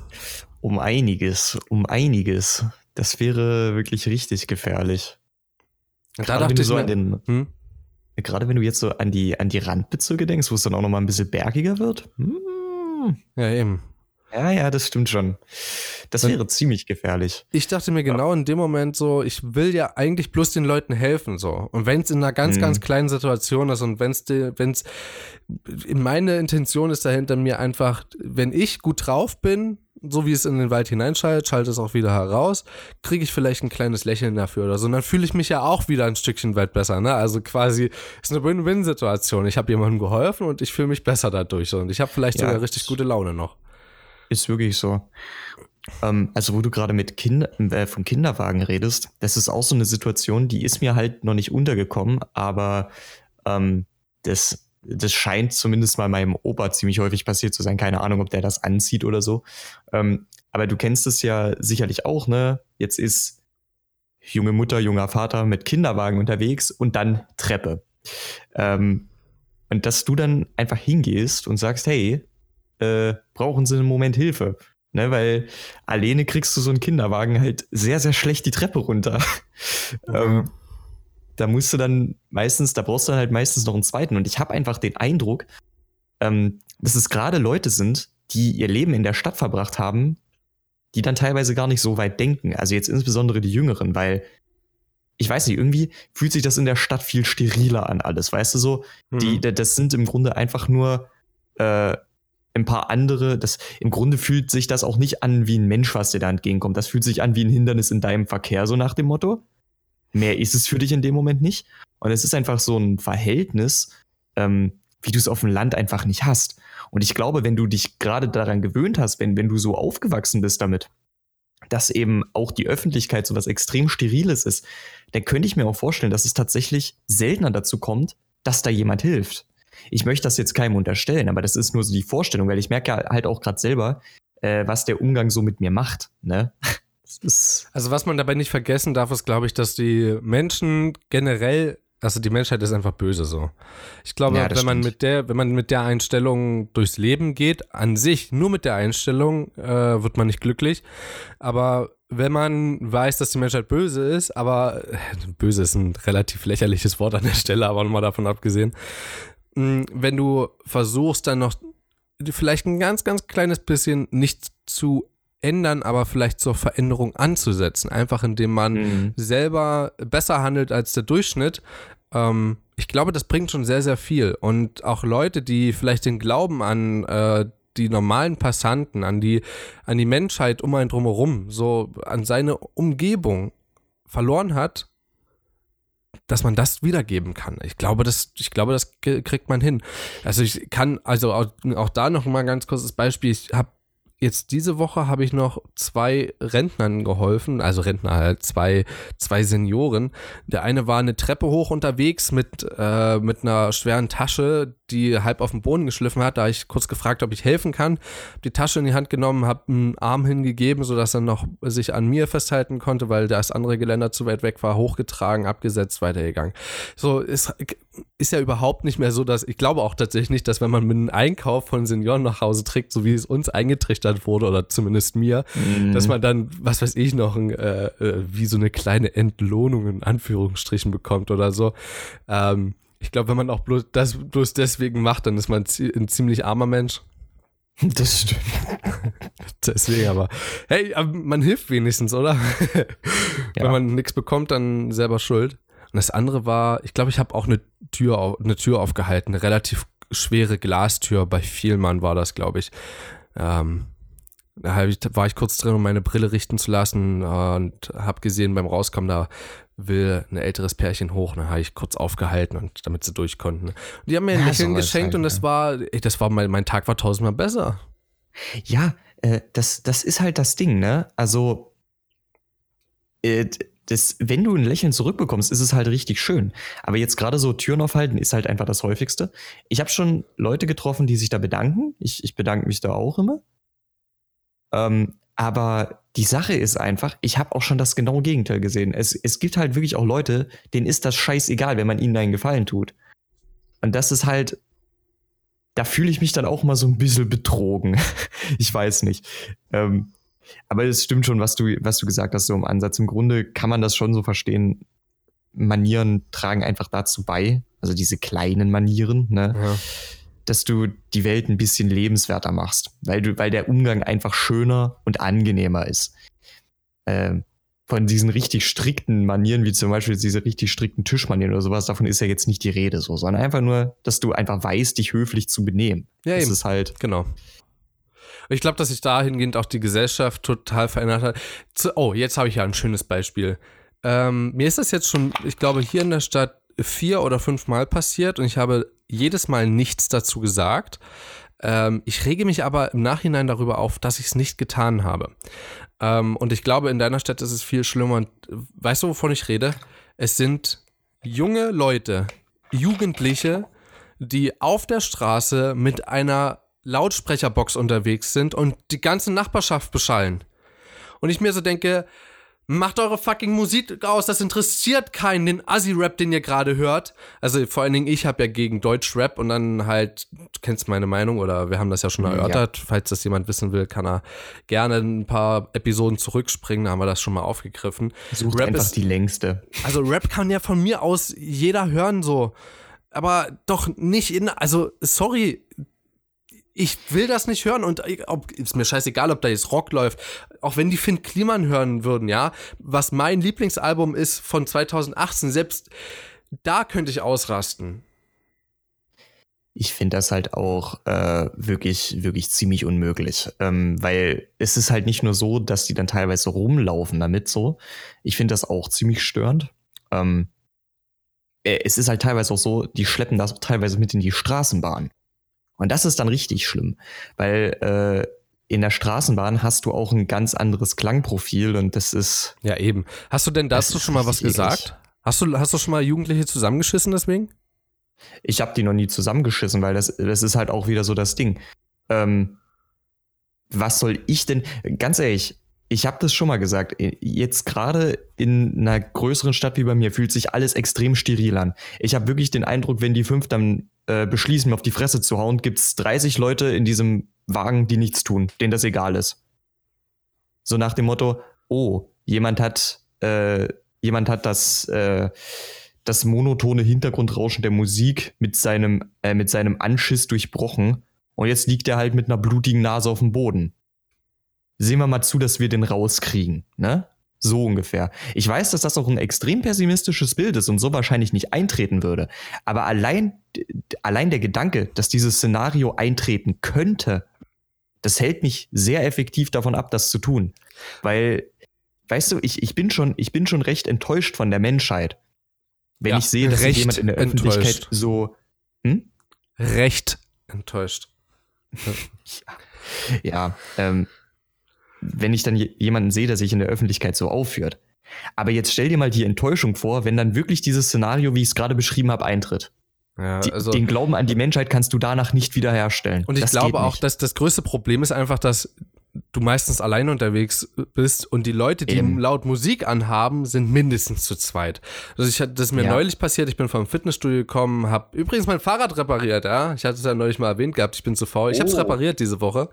Um einiges, um einiges. Das wäre wirklich richtig gefährlich. Da dachte ich so mir, hm? Gerade wenn du jetzt so an die, an die Randbezirke denkst, wo es dann auch nochmal ein bisschen bergiger wird. Hm. Ja, eben. Ja, ja, das stimmt schon. Das wäre ziemlich gefährlich. Ich dachte mir genau in dem Moment so, ich will ja eigentlich bloß den Leuten helfen so. Und wenn es in einer ganz, mhm. ganz kleinen Situation ist und wenn es, wenn es, meine Intention ist dahinter mir einfach, wenn ich gut drauf bin, so wie es in den Wald hineinschaltet, schaltet es auch wieder heraus, kriege ich vielleicht ein kleines Lächeln dafür oder so. Und dann fühle ich mich ja auch wieder ein Stückchen weit besser. Ne? Also quasi ist eine Win-Win-Situation. Ich habe jemandem geholfen und ich fühle mich besser dadurch. Und ich habe vielleicht ja, sogar richtig gute Laune noch. Ist wirklich so. Ähm, also, wo du gerade mit kind äh, vom Kinderwagen redest, das ist auch so eine Situation, die ist mir halt noch nicht untergekommen, aber ähm, das, das scheint zumindest mal meinem Opa ziemlich häufig passiert zu sein. Keine Ahnung, ob der das anzieht oder so. Ähm, aber du kennst es ja sicherlich auch, ne? Jetzt ist junge Mutter, junger Vater mit Kinderwagen unterwegs und dann Treppe. Ähm, und dass du dann einfach hingehst und sagst, hey, äh, brauchen sie einen Moment Hilfe? Ne, weil alleine kriegst du so einen Kinderwagen halt sehr, sehr schlecht die Treppe runter. Mhm. ähm, da musst du dann meistens, da brauchst du dann halt meistens noch einen zweiten. Und ich habe einfach den Eindruck, ähm, dass es gerade Leute sind, die ihr Leben in der Stadt verbracht haben, die dann teilweise gar nicht so weit denken. Also jetzt insbesondere die Jüngeren, weil ich weiß nicht, irgendwie fühlt sich das in der Stadt viel steriler an alles, weißt du so? Mhm. Die, das sind im Grunde einfach nur äh, ein paar andere, das im Grunde fühlt sich das auch nicht an wie ein Mensch, was dir da entgegenkommt. Das fühlt sich an wie ein Hindernis in deinem Verkehr, so nach dem Motto. Mehr ist es für dich in dem Moment nicht. Und es ist einfach so ein Verhältnis, ähm, wie du es auf dem Land einfach nicht hast. Und ich glaube, wenn du dich gerade daran gewöhnt hast, wenn, wenn du so aufgewachsen bist damit, dass eben auch die Öffentlichkeit so was extrem Steriles ist, dann könnte ich mir auch vorstellen, dass es tatsächlich seltener dazu kommt, dass da jemand hilft. Ich möchte das jetzt keinem unterstellen, aber das ist nur so die Vorstellung, weil ich merke halt auch gerade selber, äh, was der Umgang so mit mir macht. Ne? Also was man dabei nicht vergessen darf, ist, glaube ich, dass die Menschen generell, also die Menschheit ist einfach böse so. Ich glaube, ja, wenn man mit der, wenn man mit der Einstellung durchs Leben geht, an sich, nur mit der Einstellung, äh, wird man nicht glücklich. Aber wenn man weiß, dass die Menschheit böse ist, aber äh, böse ist ein relativ lächerliches Wort an der Stelle, aber nochmal davon abgesehen, mh, wenn du versuchst dann noch vielleicht ein ganz, ganz kleines bisschen nicht zu ändern, aber vielleicht zur Veränderung anzusetzen. Einfach indem man mhm. selber besser handelt als der Durchschnitt. Ähm, ich glaube, das bringt schon sehr, sehr viel. Und auch Leute, die vielleicht den Glauben an äh, die normalen Passanten, an die, an die Menschheit um einen drumherum, so an seine Umgebung verloren hat, dass man das wiedergeben kann. Ich glaube, das, ich glaube, das kriegt man hin. Also ich kann, also auch, auch da noch mal ein ganz kurzes Beispiel. Ich habe jetzt diese Woche habe ich noch zwei Rentnern geholfen, also Rentner halt, zwei, zwei Senioren. Der eine war eine Treppe hoch unterwegs mit, äh, mit einer schweren Tasche, die halb auf den Boden geschliffen hat. Da habe ich kurz gefragt, ob ich helfen kann. Hab die Tasche in die Hand genommen, habe einen Arm hingegeben, sodass er noch sich an mir festhalten konnte, weil das andere Geländer zu weit weg war, hochgetragen, abgesetzt, weitergegangen. So ist, ist ja überhaupt nicht mehr so, dass ich glaube auch tatsächlich nicht, dass wenn man mit einem Einkauf von Senioren nach Hause trägt, so wie es uns eingetrichtert wurde oder zumindest mir, mhm. dass man dann, was weiß ich noch, ein, äh, äh wie so eine kleine Entlohnung in Anführungsstrichen bekommt oder so. Ähm, ich glaube, wenn man auch bloß das bloß deswegen macht, dann ist man ein ziemlich armer Mensch. Das stimmt. Deswegen aber. Hey, man hilft wenigstens, oder? Ja. Wenn man nichts bekommt, dann selber schuld. Und das andere war, ich glaube, ich habe auch eine Tür, eine Tür aufgehalten, eine relativ schwere Glastür. Bei Vielmann war das, glaube ich. Ähm, da war ich kurz drin, um meine Brille richten zu lassen und habe gesehen beim Rauskommen, da will ein älteres Pärchen hoch. Dann habe ich kurz aufgehalten und damit sie durch konnten. Und die haben mir ein ja, Lächeln geschenkt halt, und das ja. war, ey, das war mein, mein Tag war tausendmal besser. Ja, äh, das, das ist halt das Ding, ne? Also, äh, das, wenn du ein Lächeln zurückbekommst, ist es halt richtig schön. Aber jetzt gerade so Türen aufhalten ist halt einfach das häufigste. Ich habe schon Leute getroffen, die sich da bedanken. Ich, ich bedanke mich da auch immer. Ähm, aber die Sache ist einfach, ich habe auch schon das genaue Gegenteil gesehen. Es, es gibt halt wirklich auch Leute, denen ist das scheißegal, wenn man ihnen einen Gefallen tut. Und das ist halt, da fühle ich mich dann auch mal so ein bisschen betrogen. ich weiß nicht. Ähm, aber es stimmt schon, was du, was du gesagt hast, so im Ansatz. Im Grunde kann man das schon so verstehen. Manieren tragen einfach dazu bei, also diese kleinen Manieren, ne? Ja dass du die Welt ein bisschen lebenswerter machst, weil du, weil der Umgang einfach schöner und angenehmer ist. Ähm, von diesen richtig strikten Manieren, wie zum Beispiel diese richtig strikten Tischmanieren oder sowas, davon ist ja jetzt nicht die Rede so, sondern einfach nur, dass du einfach weißt, dich höflich zu benehmen. Ja, das eben. ist halt. Genau. Ich glaube, dass sich dahingehend auch die Gesellschaft total verändert hat. Oh, jetzt habe ich ja ein schönes Beispiel. Ähm, mir ist das jetzt schon, ich glaube, hier in der Stadt vier oder fünf Mal passiert und ich habe jedes Mal nichts dazu gesagt. Ähm, ich rege mich aber im Nachhinein darüber auf, dass ich es nicht getan habe. Ähm, und ich glaube, in deiner Stadt ist es viel schlimmer. Und weißt du, wovon ich rede? Es sind junge Leute, Jugendliche, die auf der Straße mit einer Lautsprecherbox unterwegs sind und die ganze Nachbarschaft beschallen. Und ich mir so denke, Macht eure fucking Musik aus, das interessiert keinen, den Assi-Rap, den ihr gerade hört. Also vor allen Dingen, ich habe ja gegen Deutsch-Rap und dann halt, du kennst meine Meinung oder wir haben das ja schon erörtert. Ja. Falls das jemand wissen will, kann er gerne ein paar Episoden zurückspringen, da haben wir das schon mal aufgegriffen. Sucht Rap einfach ist die längste. Also Rap kann ja von mir aus jeder hören so. Aber doch nicht in, also sorry, ich will das nicht hören und ob, ist mir scheißegal, ob da jetzt Rock läuft. Auch wenn die Finn Kliman hören würden, ja, was mein Lieblingsalbum ist von 2018, selbst da könnte ich ausrasten. Ich finde das halt auch äh, wirklich, wirklich ziemlich unmöglich. Ähm, weil es ist halt nicht nur so, dass die dann teilweise rumlaufen damit so. Ich finde das auch ziemlich störend. Ähm, äh, es ist halt teilweise auch so, die schleppen das teilweise mit in die Straßenbahn. Und das ist dann richtig schlimm, weil äh, in der Straßenbahn hast du auch ein ganz anderes Klangprofil und das ist. Ja, eben. Hast du denn dazu schon mal was gesagt? Hast du, hast du schon mal Jugendliche zusammengeschissen deswegen? Ich habe die noch nie zusammengeschissen, weil das, das ist halt auch wieder so das Ding. Ähm, was soll ich denn, ganz ehrlich, ich habe das schon mal gesagt, jetzt gerade in einer größeren Stadt wie bei mir fühlt sich alles extrem steril an. Ich habe wirklich den Eindruck, wenn die fünf dann äh, beschließen, mir auf die Fresse zu hauen, gibt's 30 Leute in diesem Wagen, die nichts tun, denen das egal ist. So nach dem Motto, oh, jemand hat, äh, jemand hat das, äh, das monotone Hintergrundrauschen der Musik mit seinem, äh, mit seinem Anschiss durchbrochen und jetzt liegt er halt mit einer blutigen Nase auf dem Boden sehen wir mal zu, dass wir den rauskriegen, ne? So ungefähr. Ich weiß, dass das auch ein extrem pessimistisches Bild ist und so wahrscheinlich nicht eintreten würde. Aber allein, allein der Gedanke, dass dieses Szenario eintreten könnte, das hält mich sehr effektiv davon ab, das zu tun. Weil, weißt du, ich, ich, bin, schon, ich bin schon recht enttäuscht von der Menschheit. Wenn ja, ich sehe, dass jemand in der Öffentlichkeit enttäuscht. so. Hm? Recht enttäuscht. ja, ja ähm, wenn ich dann jemanden sehe, der sich in der Öffentlichkeit so aufführt. Aber jetzt stell dir mal die Enttäuschung vor, wenn dann wirklich dieses Szenario, wie ich es gerade beschrieben habe, eintritt. Ja, also, den Glauben an die Menschheit kannst du danach nicht wiederherstellen. Und ich das glaube auch, dass das größte Problem ist einfach, dass du meistens alleine unterwegs bist und die Leute, die Eben. laut Musik anhaben, sind mindestens zu zweit. Also ich das ist mir ja. neulich passiert, ich bin vom Fitnessstudio gekommen, habe übrigens mein Fahrrad repariert, ja. Ich hatte es ja neulich mal erwähnt gehabt, ich bin zu faul. Ich oh. habe es repariert diese Woche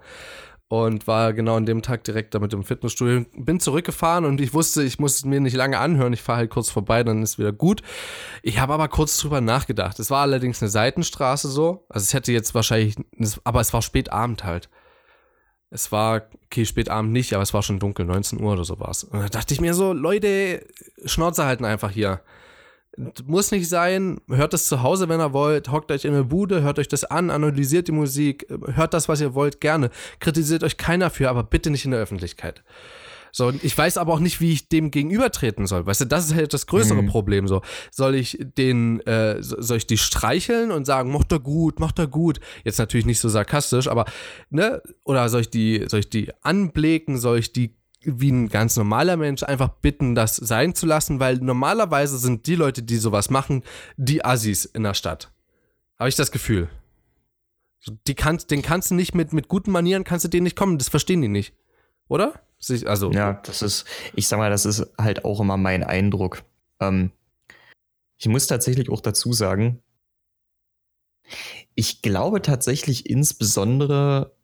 und war genau an dem Tag direkt damit im Fitnessstudio. Bin zurückgefahren und ich wusste, ich muss es mir nicht lange anhören. Ich fahre halt kurz vorbei, dann ist wieder gut. Ich habe aber kurz drüber nachgedacht. Es war allerdings eine Seitenstraße so. Also es hätte jetzt wahrscheinlich, aber es war spät Abend halt. Es war, okay, spät Abend nicht, aber es war schon dunkel, 19 Uhr oder so war es. Und da dachte ich mir so, Leute, Schnauze halten einfach hier. Muss nicht sein, hört es zu Hause, wenn ihr wollt, hockt euch in eine Bude, hört euch das an, analysiert die Musik, hört das, was ihr wollt, gerne. Kritisiert euch keiner für, aber bitte nicht in der Öffentlichkeit. So, ich weiß aber auch nicht, wie ich dem gegenübertreten soll. Weißt du, das ist halt das größere mhm. Problem. So, soll ich den, äh, soll ich die streicheln und sagen, macht er gut, macht er gut? Jetzt natürlich nicht so sarkastisch, aber ne? Oder soll ich die, soll ich die anblicken? Soll ich die wie ein ganz normaler Mensch einfach bitten, das sein zu lassen, weil normalerweise sind die Leute, die sowas machen, die Assis in der Stadt. Habe ich das Gefühl. Die kannst, den kannst du nicht mit, mit guten Manieren, kannst du denen nicht kommen, das verstehen die nicht. Oder? Also. Ja, das ist, ich sag mal, das ist halt auch immer mein Eindruck. Ähm, ich muss tatsächlich auch dazu sagen, ich glaube tatsächlich insbesondere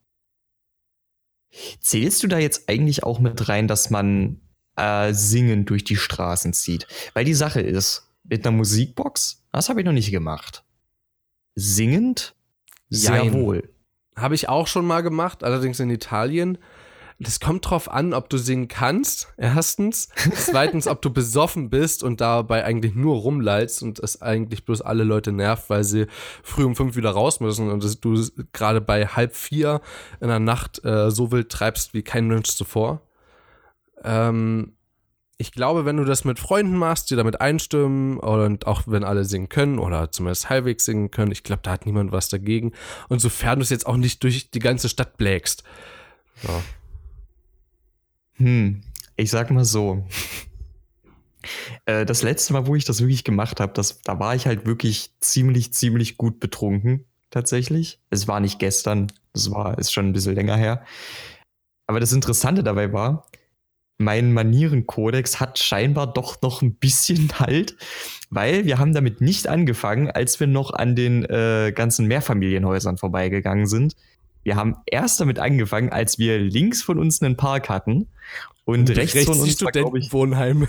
Zählst du da jetzt eigentlich auch mit rein, dass man äh, singend durch die Straßen zieht? Weil die Sache ist, mit einer Musikbox, das habe ich noch nicht gemacht. Singend? Sehr Jein. wohl. Habe ich auch schon mal gemacht, allerdings in Italien. Das kommt drauf an, ob du singen kannst, erstens. Zweitens, ob du besoffen bist und dabei eigentlich nur rumleitst und es eigentlich bloß alle Leute nervt, weil sie früh um fünf wieder raus müssen und du gerade bei halb vier in der Nacht äh, so wild treibst wie kein Mensch zuvor. Ähm, ich glaube, wenn du das mit Freunden machst, die damit einstimmen und auch wenn alle singen können oder zumindest halbwegs singen können, ich glaube, da hat niemand was dagegen. Und sofern du es jetzt auch nicht durch die ganze Stadt blägst. Ja. Hm, ich sag mal so. Äh, das letzte Mal, wo ich das wirklich gemacht habe, da war ich halt wirklich ziemlich, ziemlich gut betrunken, tatsächlich. Es war nicht gestern, das war, ist schon ein bisschen länger her. Aber das Interessante dabei war, mein Manierenkodex hat scheinbar doch noch ein bisschen Halt, weil wir haben damit nicht angefangen, als wir noch an den äh, ganzen Mehrfamilienhäusern vorbeigegangen sind. Wir haben erst damit angefangen, als wir links von uns einen Park hatten und, und rechts, rechts, von uns war, ich, Wohnheim.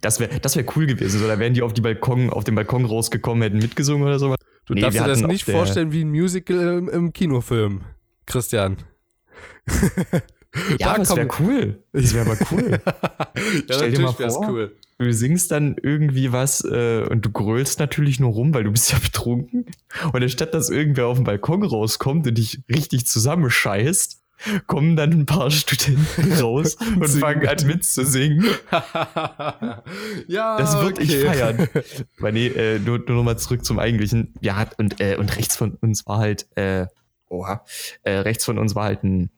das wäre das wär cool gewesen. So, da wären die auf, die Balkon, auf den Balkon rausgekommen, hätten mitgesungen oder sowas. Du nee, darfst dir das nicht vorstellen wie ein Musical im, im Kinofilm, Christian. Ja, da das wäre cool. Das wäre aber cool. ja, Stell dir mal vor, cool. du singst dann irgendwie was äh, und du grölst natürlich nur rum, weil du bist ja betrunken. Und anstatt dass irgendwer auf den Balkon rauskommt und dich richtig zusammenscheißt, kommen dann ein paar Studenten raus und fangen an mitzusingen. ja, das würde okay. ich feiern. Aber nee, äh, nur, nur nochmal zurück zum Eigentlichen. Ja, und, äh, und rechts von uns war halt, äh, oha, äh, rechts von uns war halt ein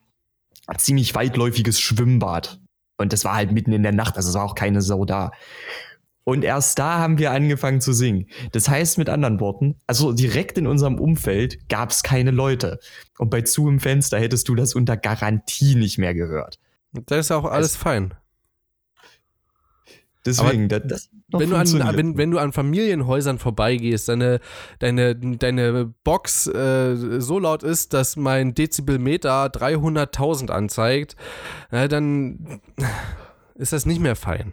ziemlich weitläufiges Schwimmbad. Und das war halt mitten in der Nacht, also es war auch keine Sau da. Und erst da haben wir angefangen zu singen. Das heißt mit anderen Worten, also direkt in unserem Umfeld gab es keine Leute. Und bei Zu im Fenster hättest du das unter Garantie nicht mehr gehört. Da ist ja auch alles also, fein. Deswegen, das, das wenn du, an, wenn, wenn, du an Familienhäusern vorbeigehst, deine, deine, deine Box äh, so laut ist, dass mein Dezibelmeter 300.000 anzeigt, äh, dann ist das nicht mehr fein.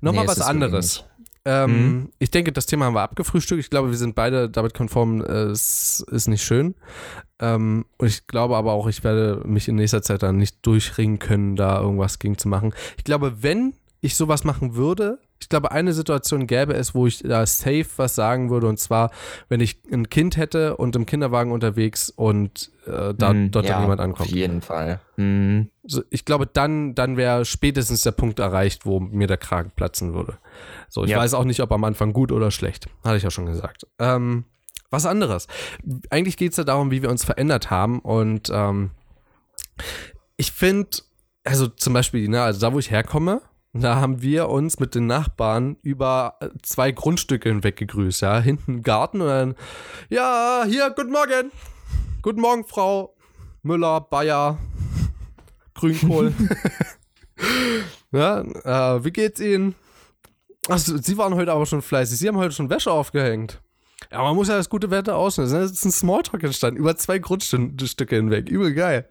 Nochmal nee, was anderes. Ähm, mhm. Ich denke, das Thema haben wir abgefrühstückt. Ich glaube, wir sind beide damit konform, äh, es ist nicht schön. Ähm, und ich glaube aber auch, ich werde mich in nächster Zeit dann nicht durchringen können, da irgendwas gegen zu machen. Ich glaube, wenn ich sowas machen würde, ich glaube, eine Situation gäbe es, wo ich da safe was sagen würde, und zwar, wenn ich ein Kind hätte und im Kinderwagen unterwegs und äh, da, mm, dort ja, dann jemand ankommt. Auf jeden Fall. Mm. So, ich glaube, dann, dann wäre spätestens der Punkt erreicht, wo mir der Kragen platzen würde. So, ich ja. weiß auch nicht, ob am Anfang gut oder schlecht. Hatte ich ja schon gesagt. Ähm, was anderes. Eigentlich geht es ja darum, wie wir uns verändert haben und ähm, ich finde, also zum Beispiel, ne, also da, wo ich herkomme, da haben wir uns mit den Nachbarn über äh, zwei Grundstücke hinweg gegrüßt, ja. Hinten Garten und dann, ja, hier, guten Morgen. Guten Morgen, Frau Müller, Bayer, Grünkohl. ja, äh, wie geht's Ihnen? Achso, Sie waren heute aber schon fleißig. Sie haben heute schon Wäsche aufgehängt. Ja, man muss ja das gute Wetter ausnutzen. Es ist ein Smalltalk entstanden, über zwei Grundstücke hinweg. Übel geil.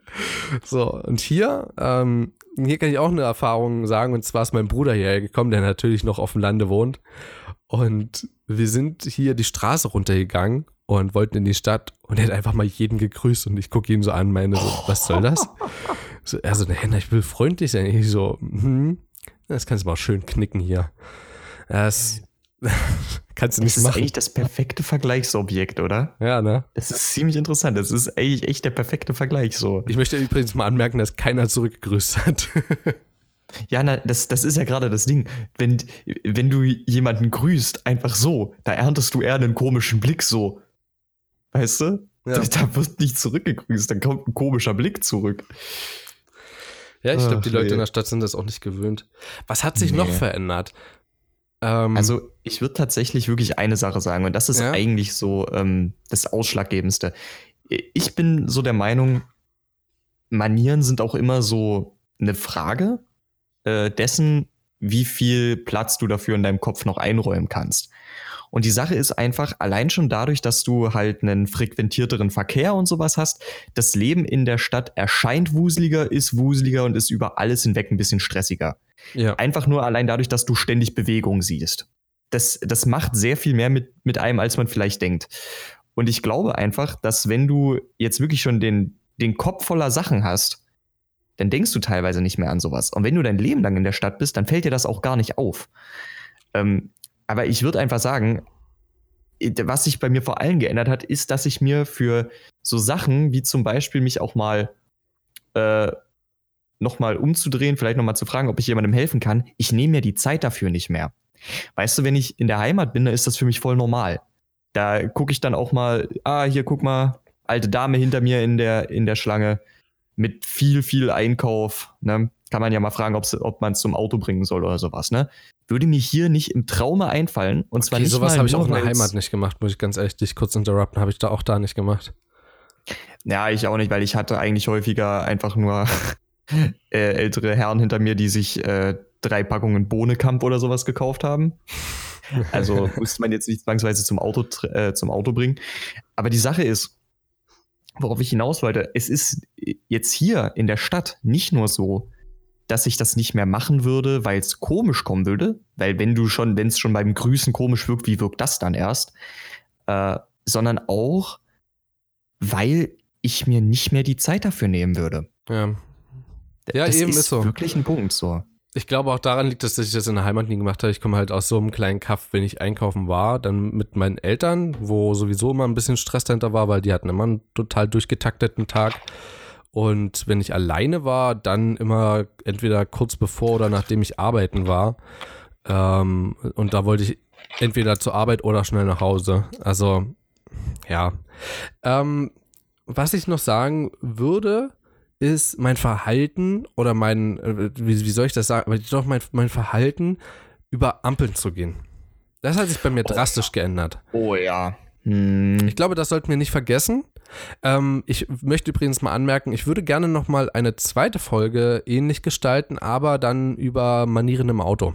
So, und hier ähm, hier kann ich auch eine Erfahrung sagen, und zwar ist mein Bruder hierher gekommen, der natürlich noch auf dem Lande wohnt. Und wir sind hier die Straße runtergegangen und wollten in die Stadt und er hat einfach mal jeden gegrüßt und ich gucke ihn so an, meine so, was soll das? So, er so, ne, ich will freundlich sein. Ich so, hm, das kannst du mal schön knicken hier. Das Kannst du nicht das machen. Das ist eigentlich das perfekte Vergleichsobjekt, oder? Ja, ne? Das ist ziemlich interessant. Das ist eigentlich echt der perfekte Vergleich so. Ich möchte übrigens mal anmerken, dass keiner zurückgegrüßt hat. ja, na, das, das ist ja gerade das Ding. Wenn, wenn du jemanden grüßt, einfach so, da erntest du eher einen komischen Blick so. Weißt du? Ja. Da, da wird nicht zurückgegrüßt, dann kommt ein komischer Blick zurück. Ja, ich glaube, die Leute nee. in der Stadt sind das auch nicht gewöhnt. Was hat sich nee. noch verändert? Ähm, also ich würde tatsächlich wirklich eine Sache sagen und das ist ja? eigentlich so ähm, das Ausschlaggebendste. Ich bin so der Meinung, Manieren sind auch immer so eine Frage äh, dessen, wie viel Platz du dafür in deinem Kopf noch einräumen kannst. Und die Sache ist einfach, allein schon dadurch, dass du halt einen frequentierteren Verkehr und sowas hast, das Leben in der Stadt erscheint wuseliger, ist wuseliger und ist über alles hinweg ein bisschen stressiger. Ja. Einfach nur allein dadurch, dass du ständig Bewegung siehst. Das, das macht sehr viel mehr mit, mit einem, als man vielleicht denkt. Und ich glaube einfach, dass wenn du jetzt wirklich schon den, den Kopf voller Sachen hast, dann denkst du teilweise nicht mehr an sowas. Und wenn du dein Leben lang in der Stadt bist, dann fällt dir das auch gar nicht auf. Ähm, aber ich würde einfach sagen, was sich bei mir vor allem geändert hat, ist, dass ich mir für so Sachen wie zum Beispiel mich auch mal äh, nochmal umzudrehen, vielleicht nochmal zu fragen, ob ich jemandem helfen kann, ich nehme mir die Zeit dafür nicht mehr. Weißt du, wenn ich in der Heimat bin, dann ist das für mich voll normal. Da gucke ich dann auch mal, ah, hier guck mal, alte Dame hinter mir in der, in der Schlange mit viel, viel Einkauf. Ne? Kann man ja mal fragen, ob man es zum Auto bringen soll oder sowas. Ne? Würde mir hier nicht im Traume einfallen. Und zwar okay, nicht sowas habe ich auch in der Heimat nicht gemacht, muss ich ganz ehrlich dich kurz interrupten. Habe ich da auch da nicht gemacht. Ja, ich auch nicht, weil ich hatte eigentlich häufiger einfach nur äh, ältere Herren hinter mir, die sich äh, drei Packungen Bohnekamp oder sowas gekauft haben. Also musste man jetzt nicht zwangsweise zum Auto, äh, zum Auto bringen. Aber die Sache ist, worauf ich hinaus wollte, es ist jetzt hier in der Stadt nicht nur so, dass ich das nicht mehr machen würde, weil es komisch kommen würde, weil wenn du schon, wenn es schon beim Grüßen komisch wirkt, wie wirkt das dann erst? Äh, sondern auch, weil ich mir nicht mehr die Zeit dafür nehmen würde. Ja. Ja, das eben ist, ist so. wirklich ein Punkt so. Ich glaube auch daran liegt, dass ich das in der Heimat nie gemacht habe. Ich komme halt aus so einem kleinen Kaff, wenn ich einkaufen war, dann mit meinen Eltern, wo sowieso immer ein bisschen Stress dahinter war, weil die hatten immer einen total durchgetakteten Tag. Und wenn ich alleine war, dann immer entweder kurz bevor oder nachdem ich arbeiten war. Ähm, und da wollte ich entweder zur Arbeit oder schnell nach Hause. Also, ja. Ähm, was ich noch sagen würde, ist mein Verhalten oder mein, äh, wie, wie soll ich das sagen, doch mein, mein Verhalten, über Ampeln zu gehen. Das hat sich bei mir oh, drastisch geändert. Oh ja. Hm. Ich glaube, das sollten wir nicht vergessen. Ähm, ich möchte übrigens mal anmerken, ich würde gerne noch mal eine zweite Folge ähnlich gestalten, aber dann über Manieren im Auto.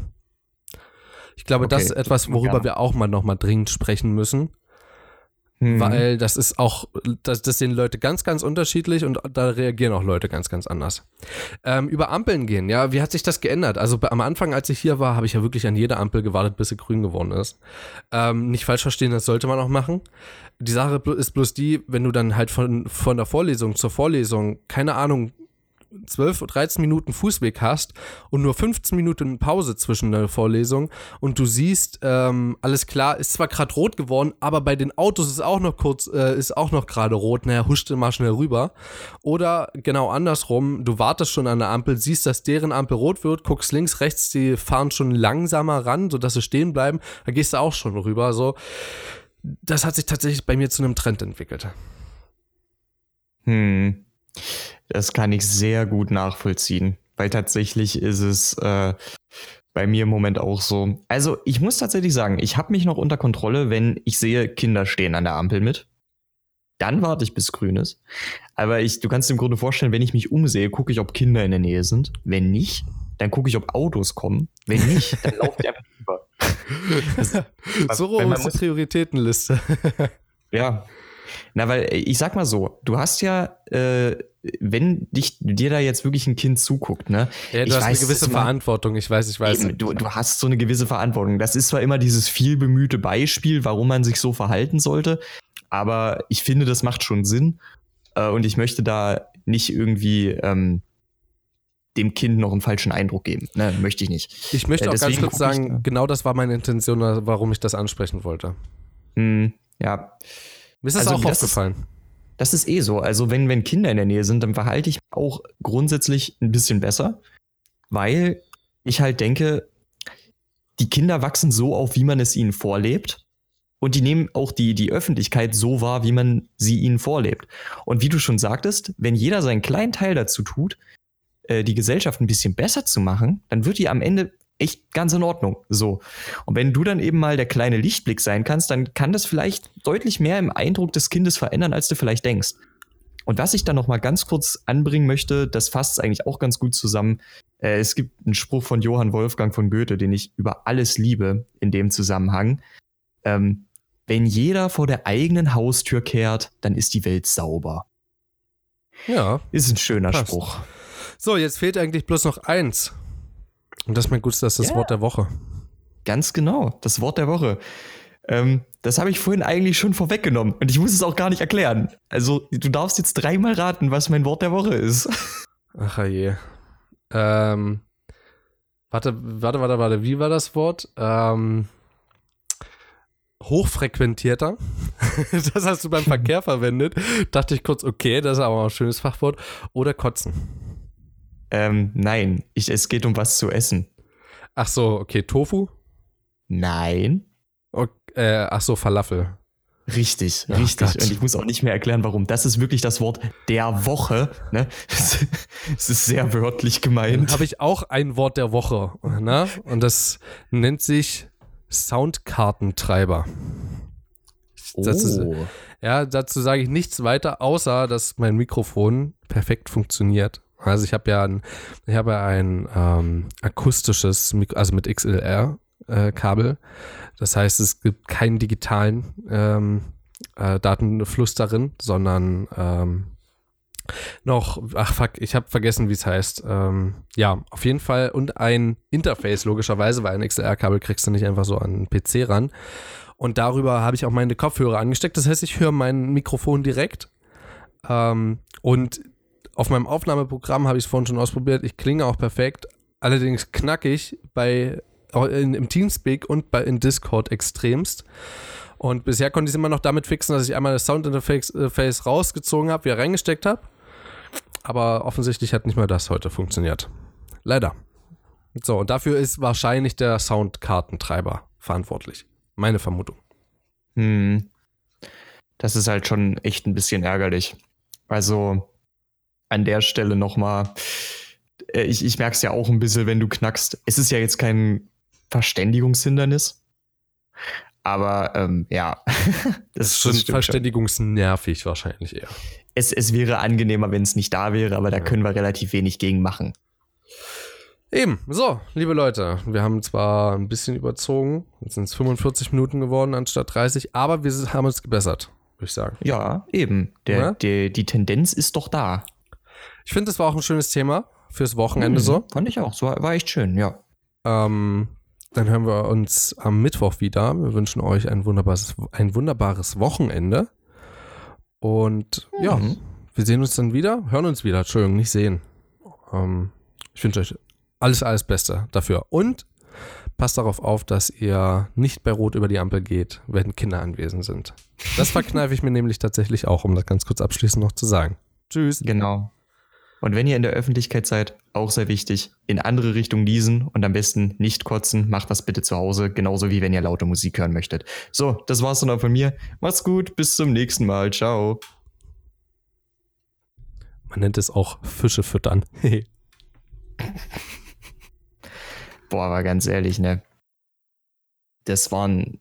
Ich glaube, okay. das ist etwas, worüber ja. wir auch mal noch mal dringend sprechen müssen. Mhm. Weil das ist auch, das, das sehen Leute ganz, ganz unterschiedlich und da reagieren auch Leute ganz, ganz anders. Ähm, über Ampeln gehen, ja, wie hat sich das geändert? Also am Anfang, als ich hier war, habe ich ja wirklich an jede Ampel gewartet, bis sie grün geworden ist. Ähm, nicht falsch verstehen, das sollte man auch machen. Die Sache ist bloß die, wenn du dann halt von, von der Vorlesung zur Vorlesung, keine Ahnung, 12, 13 Minuten Fußweg hast und nur 15 Minuten Pause zwischen der Vorlesung und du siehst, ähm, alles klar, ist zwar gerade rot geworden, aber bei den Autos ist auch noch kurz, äh, ist auch noch gerade rot, naja, huschte mal schnell rüber. Oder genau andersrum, du wartest schon an der Ampel, siehst, dass deren Ampel rot wird, guckst links, rechts, die fahren schon langsamer ran, sodass sie stehen bleiben, da gehst du auch schon rüber, so. Das hat sich tatsächlich bei mir zu einem Trend entwickelt. Hm. Das kann ich sehr gut nachvollziehen, weil tatsächlich ist es äh, bei mir im Moment auch so. Also ich muss tatsächlich sagen, ich habe mich noch unter Kontrolle, wenn ich sehe, Kinder stehen an der Ampel mit. Dann warte ich, bis grün ist. Aber ich, du kannst dir im Grunde vorstellen, wenn ich mich umsehe, gucke ich, ob Kinder in der Nähe sind. Wenn nicht, dann gucke ich, ob Autos kommen. Wenn nicht, dann laufe ich einfach über. so rum ist die Prioritätenliste. ja, na, weil äh, ich sag mal so, du hast ja, äh, wenn dich, dir da jetzt wirklich ein Kind zuguckt, ne? Ja, du ich hast weiß, eine gewisse Verantwortung, ich weiß, ich weiß. Eben, du, du hast so eine gewisse Verantwortung. Das ist zwar immer dieses viel bemühte Beispiel, warum man sich so verhalten sollte, aber ich finde, das macht schon Sinn. Äh, und ich möchte da nicht irgendwie ähm, dem Kind noch einen falschen Eindruck geben. Ne, möchte ich nicht. Ich möchte äh, auch ganz kurz sagen, genau das war meine Intention, warum ich das ansprechen wollte. Hm, ja. Mir ist das also, auch das aufgefallen. Ist, das ist eh so. Also wenn, wenn Kinder in der Nähe sind, dann verhalte ich mich auch grundsätzlich ein bisschen besser, weil ich halt denke, die Kinder wachsen so auf, wie man es ihnen vorlebt. Und die nehmen auch die, die Öffentlichkeit so wahr, wie man sie ihnen vorlebt. Und wie du schon sagtest, wenn jeder seinen kleinen Teil dazu tut, äh, die Gesellschaft ein bisschen besser zu machen, dann wird die am Ende echt ganz in Ordnung. So. Und wenn du dann eben mal der kleine Lichtblick sein kannst, dann kann das vielleicht deutlich mehr im Eindruck des Kindes verändern, als du vielleicht denkst. Und was ich dann noch mal ganz kurz anbringen möchte, das fasst eigentlich auch ganz gut zusammen. Äh, es gibt einen Spruch von Johann Wolfgang von Goethe, den ich über alles liebe in dem Zusammenhang. Ähm, wenn jeder vor der eigenen Haustür kehrt, dann ist die Welt sauber. Ja. Ist ein schöner passt. Spruch. So, jetzt fehlt eigentlich bloß noch eins. Und das ist mein Gutes, das ist das ja. Wort der Woche. Ganz genau, das Wort der Woche. Ähm, das habe ich vorhin eigentlich schon vorweggenommen und ich muss es auch gar nicht erklären. Also, du darfst jetzt dreimal raten, was mein Wort der Woche ist. Ach je. Ähm, warte, warte, warte, warte. Wie war das Wort? Ähm, hochfrequentierter. das hast du beim Verkehr verwendet. Dachte ich kurz, okay, das ist aber ein schönes Fachwort. Oder kotzen. Ähm, nein, ich, es geht um was zu essen. Ach so, okay, Tofu? Nein. Okay, äh, ach so, Falafel. Richtig, Oh richtig. Gott. Und ich muss auch nicht mehr erklären, warum. Das ist wirklich das Wort der Woche. Ne? Es ist sehr wörtlich gemeint. habe ich auch ein Wort der Woche. Ne? Und das nennt sich Soundkartentreiber. Das ist, Oh. ja, dazu sage ich nichts weiter, außer dass mein Mikrofon perfekt funktioniert. Also ich habe ja ein, ich habe ja ein ähm, akustisches, Mik also mit XLR-Kabel. das heißt, es gibt keinen digitalen ähm, äh, Datenfluss darin, sondern ähm, noch, ach fuck, ich habe vergessen, wie es heißt. Ähm, ja, auf jeden Fall und ein Interface logischerweise, weil ein XLR-Kabel kriegst du nicht einfach so an den PC ran. Und darüber habe ich auch meine Kopfhörer angesteckt. Das heißt, ich höre mein Mikrofon direkt. Ähm, und auf meinem Aufnahmeprogramm habe ich es vorhin schon ausprobiert. Ich klinge auch perfekt. Allerdings knackig bei in, im Teamspeak und bei in Discord extremst. Und bisher konnte ich es immer noch damit fixen, dass ich einmal das Soundinterface äh, rausgezogen habe, wieder reingesteckt habe. Aber offensichtlich hat nicht mal das heute funktioniert. Leider. So, und dafür ist wahrscheinlich der Soundkartentreiber verantwortlich. Meine Vermutung. Hm. Das ist halt schon echt ein bisschen ärgerlich. Also an der Stelle nochmal, äh, ich, ich merke es ja auch ein bisschen, wenn du knackst. Es ist ja jetzt kein Verständigungshindernis. Aber ähm, ja, Das ist schon verständigungsnervig wahrscheinlich eher. Es, es wäre angenehmer, wenn es nicht da wäre, aber da Ja. können wir relativ wenig gegen machen. Eben, so, liebe Leute, wir haben zwar ein bisschen überzogen, jetzt sind es 45 Minuten geworden anstatt 30, aber wir haben uns gebessert, würde ich sagen. Ja, eben. Der, Ja? Der, die Tendenz ist doch da. Ich finde, das war auch ein schönes Thema fürs Wochenende Mhm, so. Fand ich auch. So war echt schön, ja. Ähm, dann hören wir uns am Mittwoch wieder. Wir wünschen euch ein wunderbares, ein wunderbares Wochenende. Und ja, Mhm. wir sehen uns dann wieder, hören uns wieder, Entschuldigung, nicht sehen. Ähm, ich wünsche euch alles, alles Beste dafür. Und passt darauf auf, dass ihr nicht bei Rot über die Ampel geht, wenn Kinder anwesend sind. Das verkneife ich mir nämlich tatsächlich auch, um das ganz kurz abschließend noch zu sagen. Tschüss. Genau. Und wenn ihr in der Öffentlichkeit seid, auch sehr wichtig, in andere Richtung niesen und am besten nicht kotzen. Macht das bitte zu Hause, genauso wie wenn ihr laute Musik hören möchtet. So, das war's dann auch von mir. Macht's gut, bis zum nächsten Mal. Ciao. Man nennt es auch Fische füttern. Boah, aber ganz ehrlich, ne? Das waren